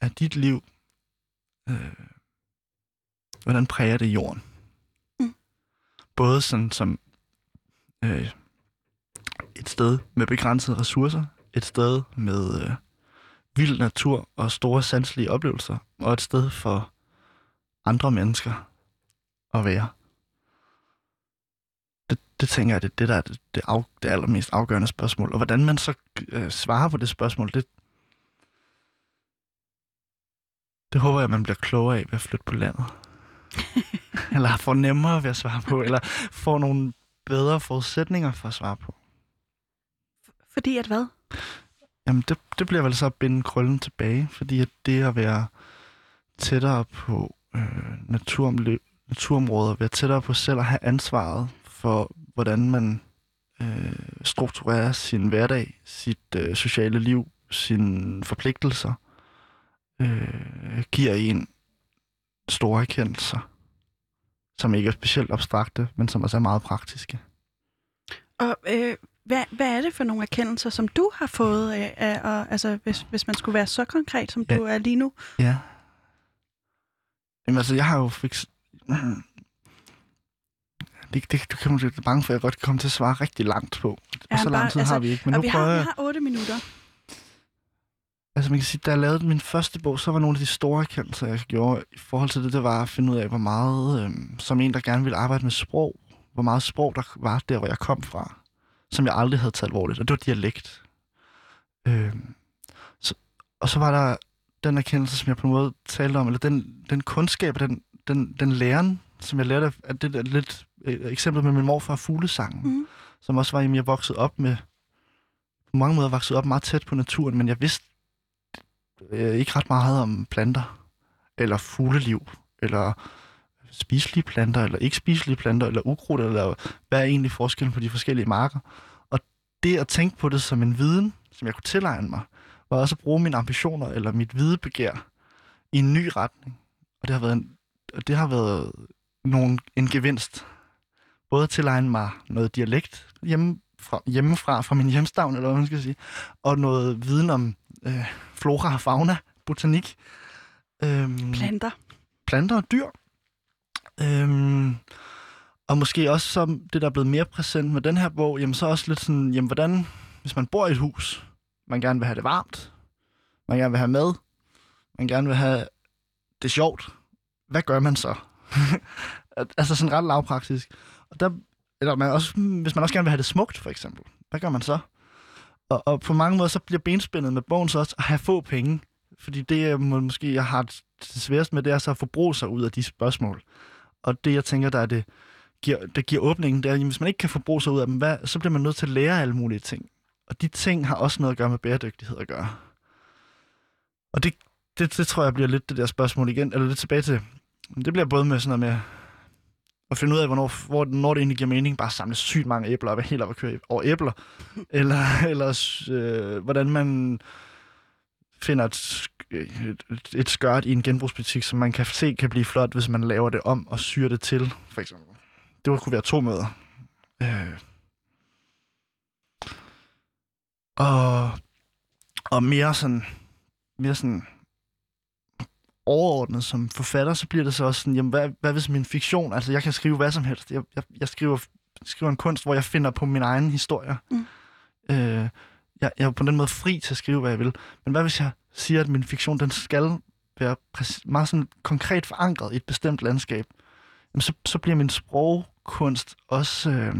er dit liv, øh, hvordan præger det jorden. Mm. Både sådan som øh, et sted med begrænsede ressourcer, et sted med øh, vild natur og store sanselige oplevelser, og et sted for andre mennesker at være. Det, det tænker jeg, det er det, der er det, det, af, det allermest afgørende spørgsmål. Og hvordan man så øh, svarer på det spørgsmål, det, det håber jeg, man bliver klogere af ved at flytte på landet. eller får nemmere ved at svare på, eller får nogle bedre forudsætninger for at svare på. Fordi at hvad? Jamen, det, det bliver vel så at binde krøllen tilbage, fordi at det at være tættere på øh, naturomløb, naturområder, være tættere på selv at have ansvaret for, hvordan man øh, strukturerer sin hverdag, sit øh, sociale liv, sine forpligtelser, øh, giver en store erkendelser, som ikke er specielt abstrakte, men som også er meget praktiske. Og øh, hvad, hvad er det for nogle erkendelser, som du har fået af, af og, altså, hvis, hvis man skulle være så konkret, som Ja. du er lige nu? Ja. Jamen altså, jeg har jo fik... Det, det, du kan man blive bange for, at jeg godt kan komme til at svare rigtig langt på. Ja, og så lang bare- tid altså, har vi ikke. Men og nu vi prøver har, vi har otte minutter. Altså man kan sige, da jeg lavede min første bog, så var nogle af de store erkendelser, jeg gjorde i forhold til det, det var at finde ud af, hvor meget, øhm, som en, der gerne ville arbejde med sprog, hvor meget sprog der var der, hvor jeg kom fra, som jeg aldrig havde taget alvorligt, og det var dialekt. Øhm, så, og så var der den erkendelse, som jeg på en måde talte om, eller den, den kundskab, den, den, den læren, som jeg lærte af det der lidt øh, eksempel med min morfar fuglesangen, Mhm. som også var, at jeg voksede op med, på mange måder voksede op meget tæt på naturen, men jeg vidste øh, ikke ret meget om planter, eller fugleliv, eller spiselige planter, eller ikke spiselige planter, eller ukrudt, eller hvad er egentlig forskellen på de forskellige marker. Og det at tænke på det som en viden, som jeg kunne tilegne mig, var også at bruge mine ambitioner, eller mit videbegær, i en ny retning. Og det har været, en, og det har været nogen, en gevinst både at tilegne mig noget dialekt hjemme fra, hjemmefra, fra min hjemstavn, eller hvad man skal sige, og noget viden om øh, flora og fauna, botanik. Øhm, Planter. planter og dyr. Øhm, og måske også som det, der er blevet mere præsent med den her bog, jamen så også lidt sådan, jamen hvordan, hvis man bor i et hus, man gerne vil have det varmt, man gerne vil have mad, man gerne vil have det sjovt, hvad gør man så? altså sådan ret lavpraktisk. Og der, eller man også, hvis man også gerne vil have det smukt, for eksempel, hvad gør man så? Og, og på mange måder, så bliver benspændet med bogen så også at have få penge. Fordi det, jeg må, måske jeg har det sværest med, det er så at forbruge sig ud af de spørgsmål. Og det, jeg tænker, der er det, giver, der giver åbningen, det er, at hvis man ikke kan forbruge sig ud af dem, hvad, så bliver man nødt til at lære alle mulige ting. Og de ting har også noget at gøre med bæredygtighed at gøre. Og det, det, det tror jeg bliver lidt det der spørgsmål igen, eller lidt tilbage til. Det bliver både med sådan noget med at finde ud af, hvornår, hvor, når det egentlig giver mening, bare samle sygt mange æbler, og helt op at køre over æbler, eller, eller øh, hvordan man finder et, et, et skørt i en genbrugsbutik, som man kan se kan blive flot, hvis man laver det om og syr det til, for eksempel. Det kunne være to møder. Øh. Og, og mere sådan, mere sådan overordnet som forfatter, så bliver det så også sådan, jamen, hvad, hvad hvis min fiktion, altså jeg kan skrive hvad som helst. Jeg, jeg, jeg skriver, skriver en kunst, hvor jeg finder på min egen historie. Mm. Øh, jeg, jeg er på den måde fri til at skrive, hvad jeg vil. Men hvad hvis jeg siger, at min fiktion, den skal være meget sådan konkret forankret i et bestemt landskab? Jamen, så, så bliver min sprogkunst også øh,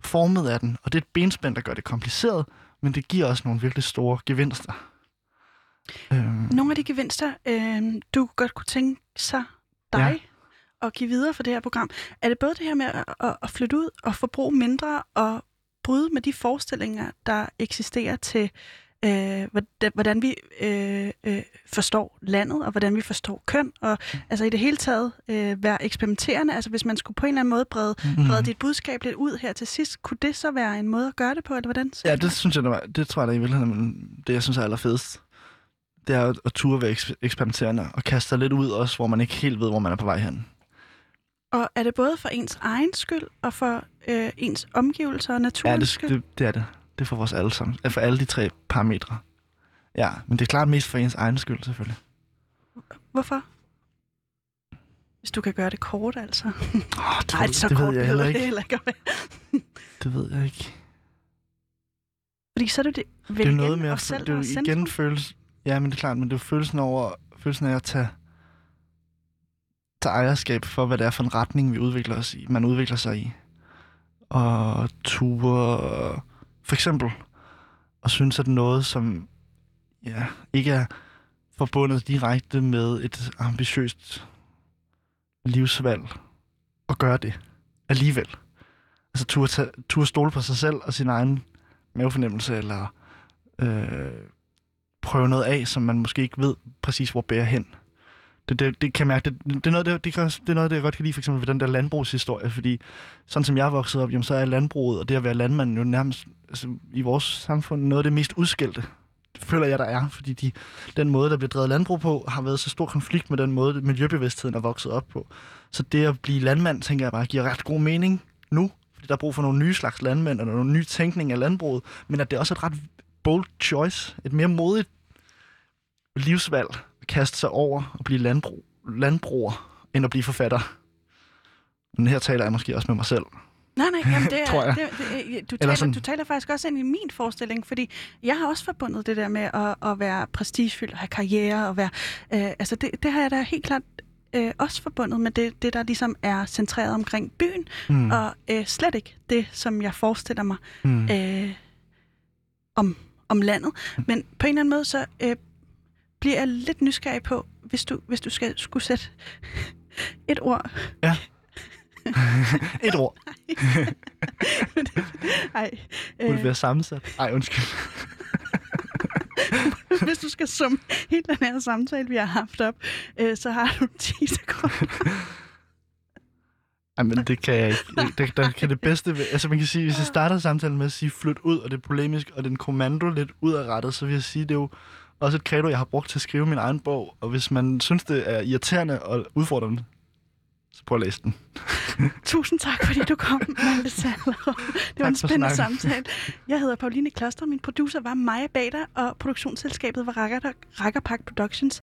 formet af den. Og det er et benspænd, der gør det kompliceret, men det giver også nogle virkelig store gevinster. Øh, Nogle af de gevinster, øh, du godt kunne tænke sig dig ja. at give videre for det her program, er det både det her med at, at, flytte ud og forbruge mindre og bryde med de forestillinger, der eksisterer til, øh, hvordan, vi øh, øh, forstår landet, og hvordan vi forstår køn, og mm. altså i det hele taget øh, være eksperimenterende. Altså hvis man skulle på en eller anden måde brede, brede dit budskab lidt ud her til sidst, kunne det så være en måde at gøre det på, eller hvordan? Ja, det synes jeg, det, var, det tror jeg da i virkeligheden, det jeg synes er allerfedest. Det er at, turde være eks- eksperimenterende og kaste sig lidt ud også, hvor man ikke helt ved, hvor man er på vej hen. Og er det både for ens egen skyld, og for øh, ens omgivelser og Ja, naturens det, skyld? det, det er det. Det er for vores alle sammen. Ja, For alle de tre parametre. Ja, men det er klart mest for ens egen skyld, selvfølgelig. Hvorfor? Hvis du kan gøre det kort, altså. Oh, det, Nej, ved- så det kort ved jeg heller det ikke. heller ikke. Det ved jeg ikke. Fordi så er det det det er noget med at selv, det er igen føles, ja, men det er klart, men det er følelsen over følelsen af at tage, tage ejerskab for, hvad det er for en retning, vi udvikler os i, man udvikler sig i. Og ture, for eksempel, og synes, at noget, som ja, ikke er forbundet direkte med et ambitiøst livsvalg, og gøre det alligevel. Altså turde, tage, turde stole på sig selv og sin egen mavefornemmelse, eller øh, prøve noget af, som man måske ikke ved præcis, hvor bærer hen. Det, det, det kan jeg mærke, det, det, er noget, det, det, kan, det er noget, det jeg godt kan lide, for eksempel ved den der landbrugshistorie, fordi sådan som jeg er vokset op, jamen, så er landbruget og det at være landmand jo nærmest altså, i vores samfund noget af det mest udskældte. Det føler jeg, der er, fordi de, den måde, der bliver drevet landbrug på, har været så stor konflikt med den måde, miljøbevidstheden er vokset op på. Så det at blive landmand, tænker jeg bare, giver ret god mening nu, fordi der er brug for nogle nye slags landmænd, og nogle nye tænkning af landbruget, men at det er også et ret bold choice, et mere modigt livsvalg kaste sig over og blive landbrug, landbruger, end at blive forfatter. Men her taler jeg måske også med mig selv. Nej, nej, jamen det er, Tror jeg. Det, det, du, taler, sådan- du taler faktisk også ind i min forestilling, fordi jeg har også forbundet det der med at, at være prestigefyldt og have karriere og være... Øh, altså det, det har jeg da helt klart øh, også forbundet med det, det, der ligesom er centreret omkring byen, Mm. og øh, slet ikke det, som jeg forestiller mig Mm. øh, om, om landet. Men på en eller anden måde, så øh, bliver jeg lidt nysgerrig på, hvis du, hvis du skal, skulle sætte et ord Et ord. Ej, Kunne det øh, være sammensat? Ej, undskyld. hvis du skal summe hele den her samtale, vi har haft op, øh, så har du 10 sekunder. Ej, men det kan jeg ikke. Det, der kan det bedste... Altså, man kan sige, hvis jeg starter samtalen med at sige flyt ud, og det er polemisk, og den kommando lidt udadrettet, så vil jeg sige, det er jo også et credo, jeg har brugt til at skrive min egen bog. Og hvis man synes, det er irriterende og udfordrende, så prøv at læse den. Tusind tak, fordi du kom, Malte Saller. Det var en spændende samtale. Jeg hedder Pauline Kloster, min producer var Maja Bader, og produktionsselskabet var Rakkerpak Production Productions.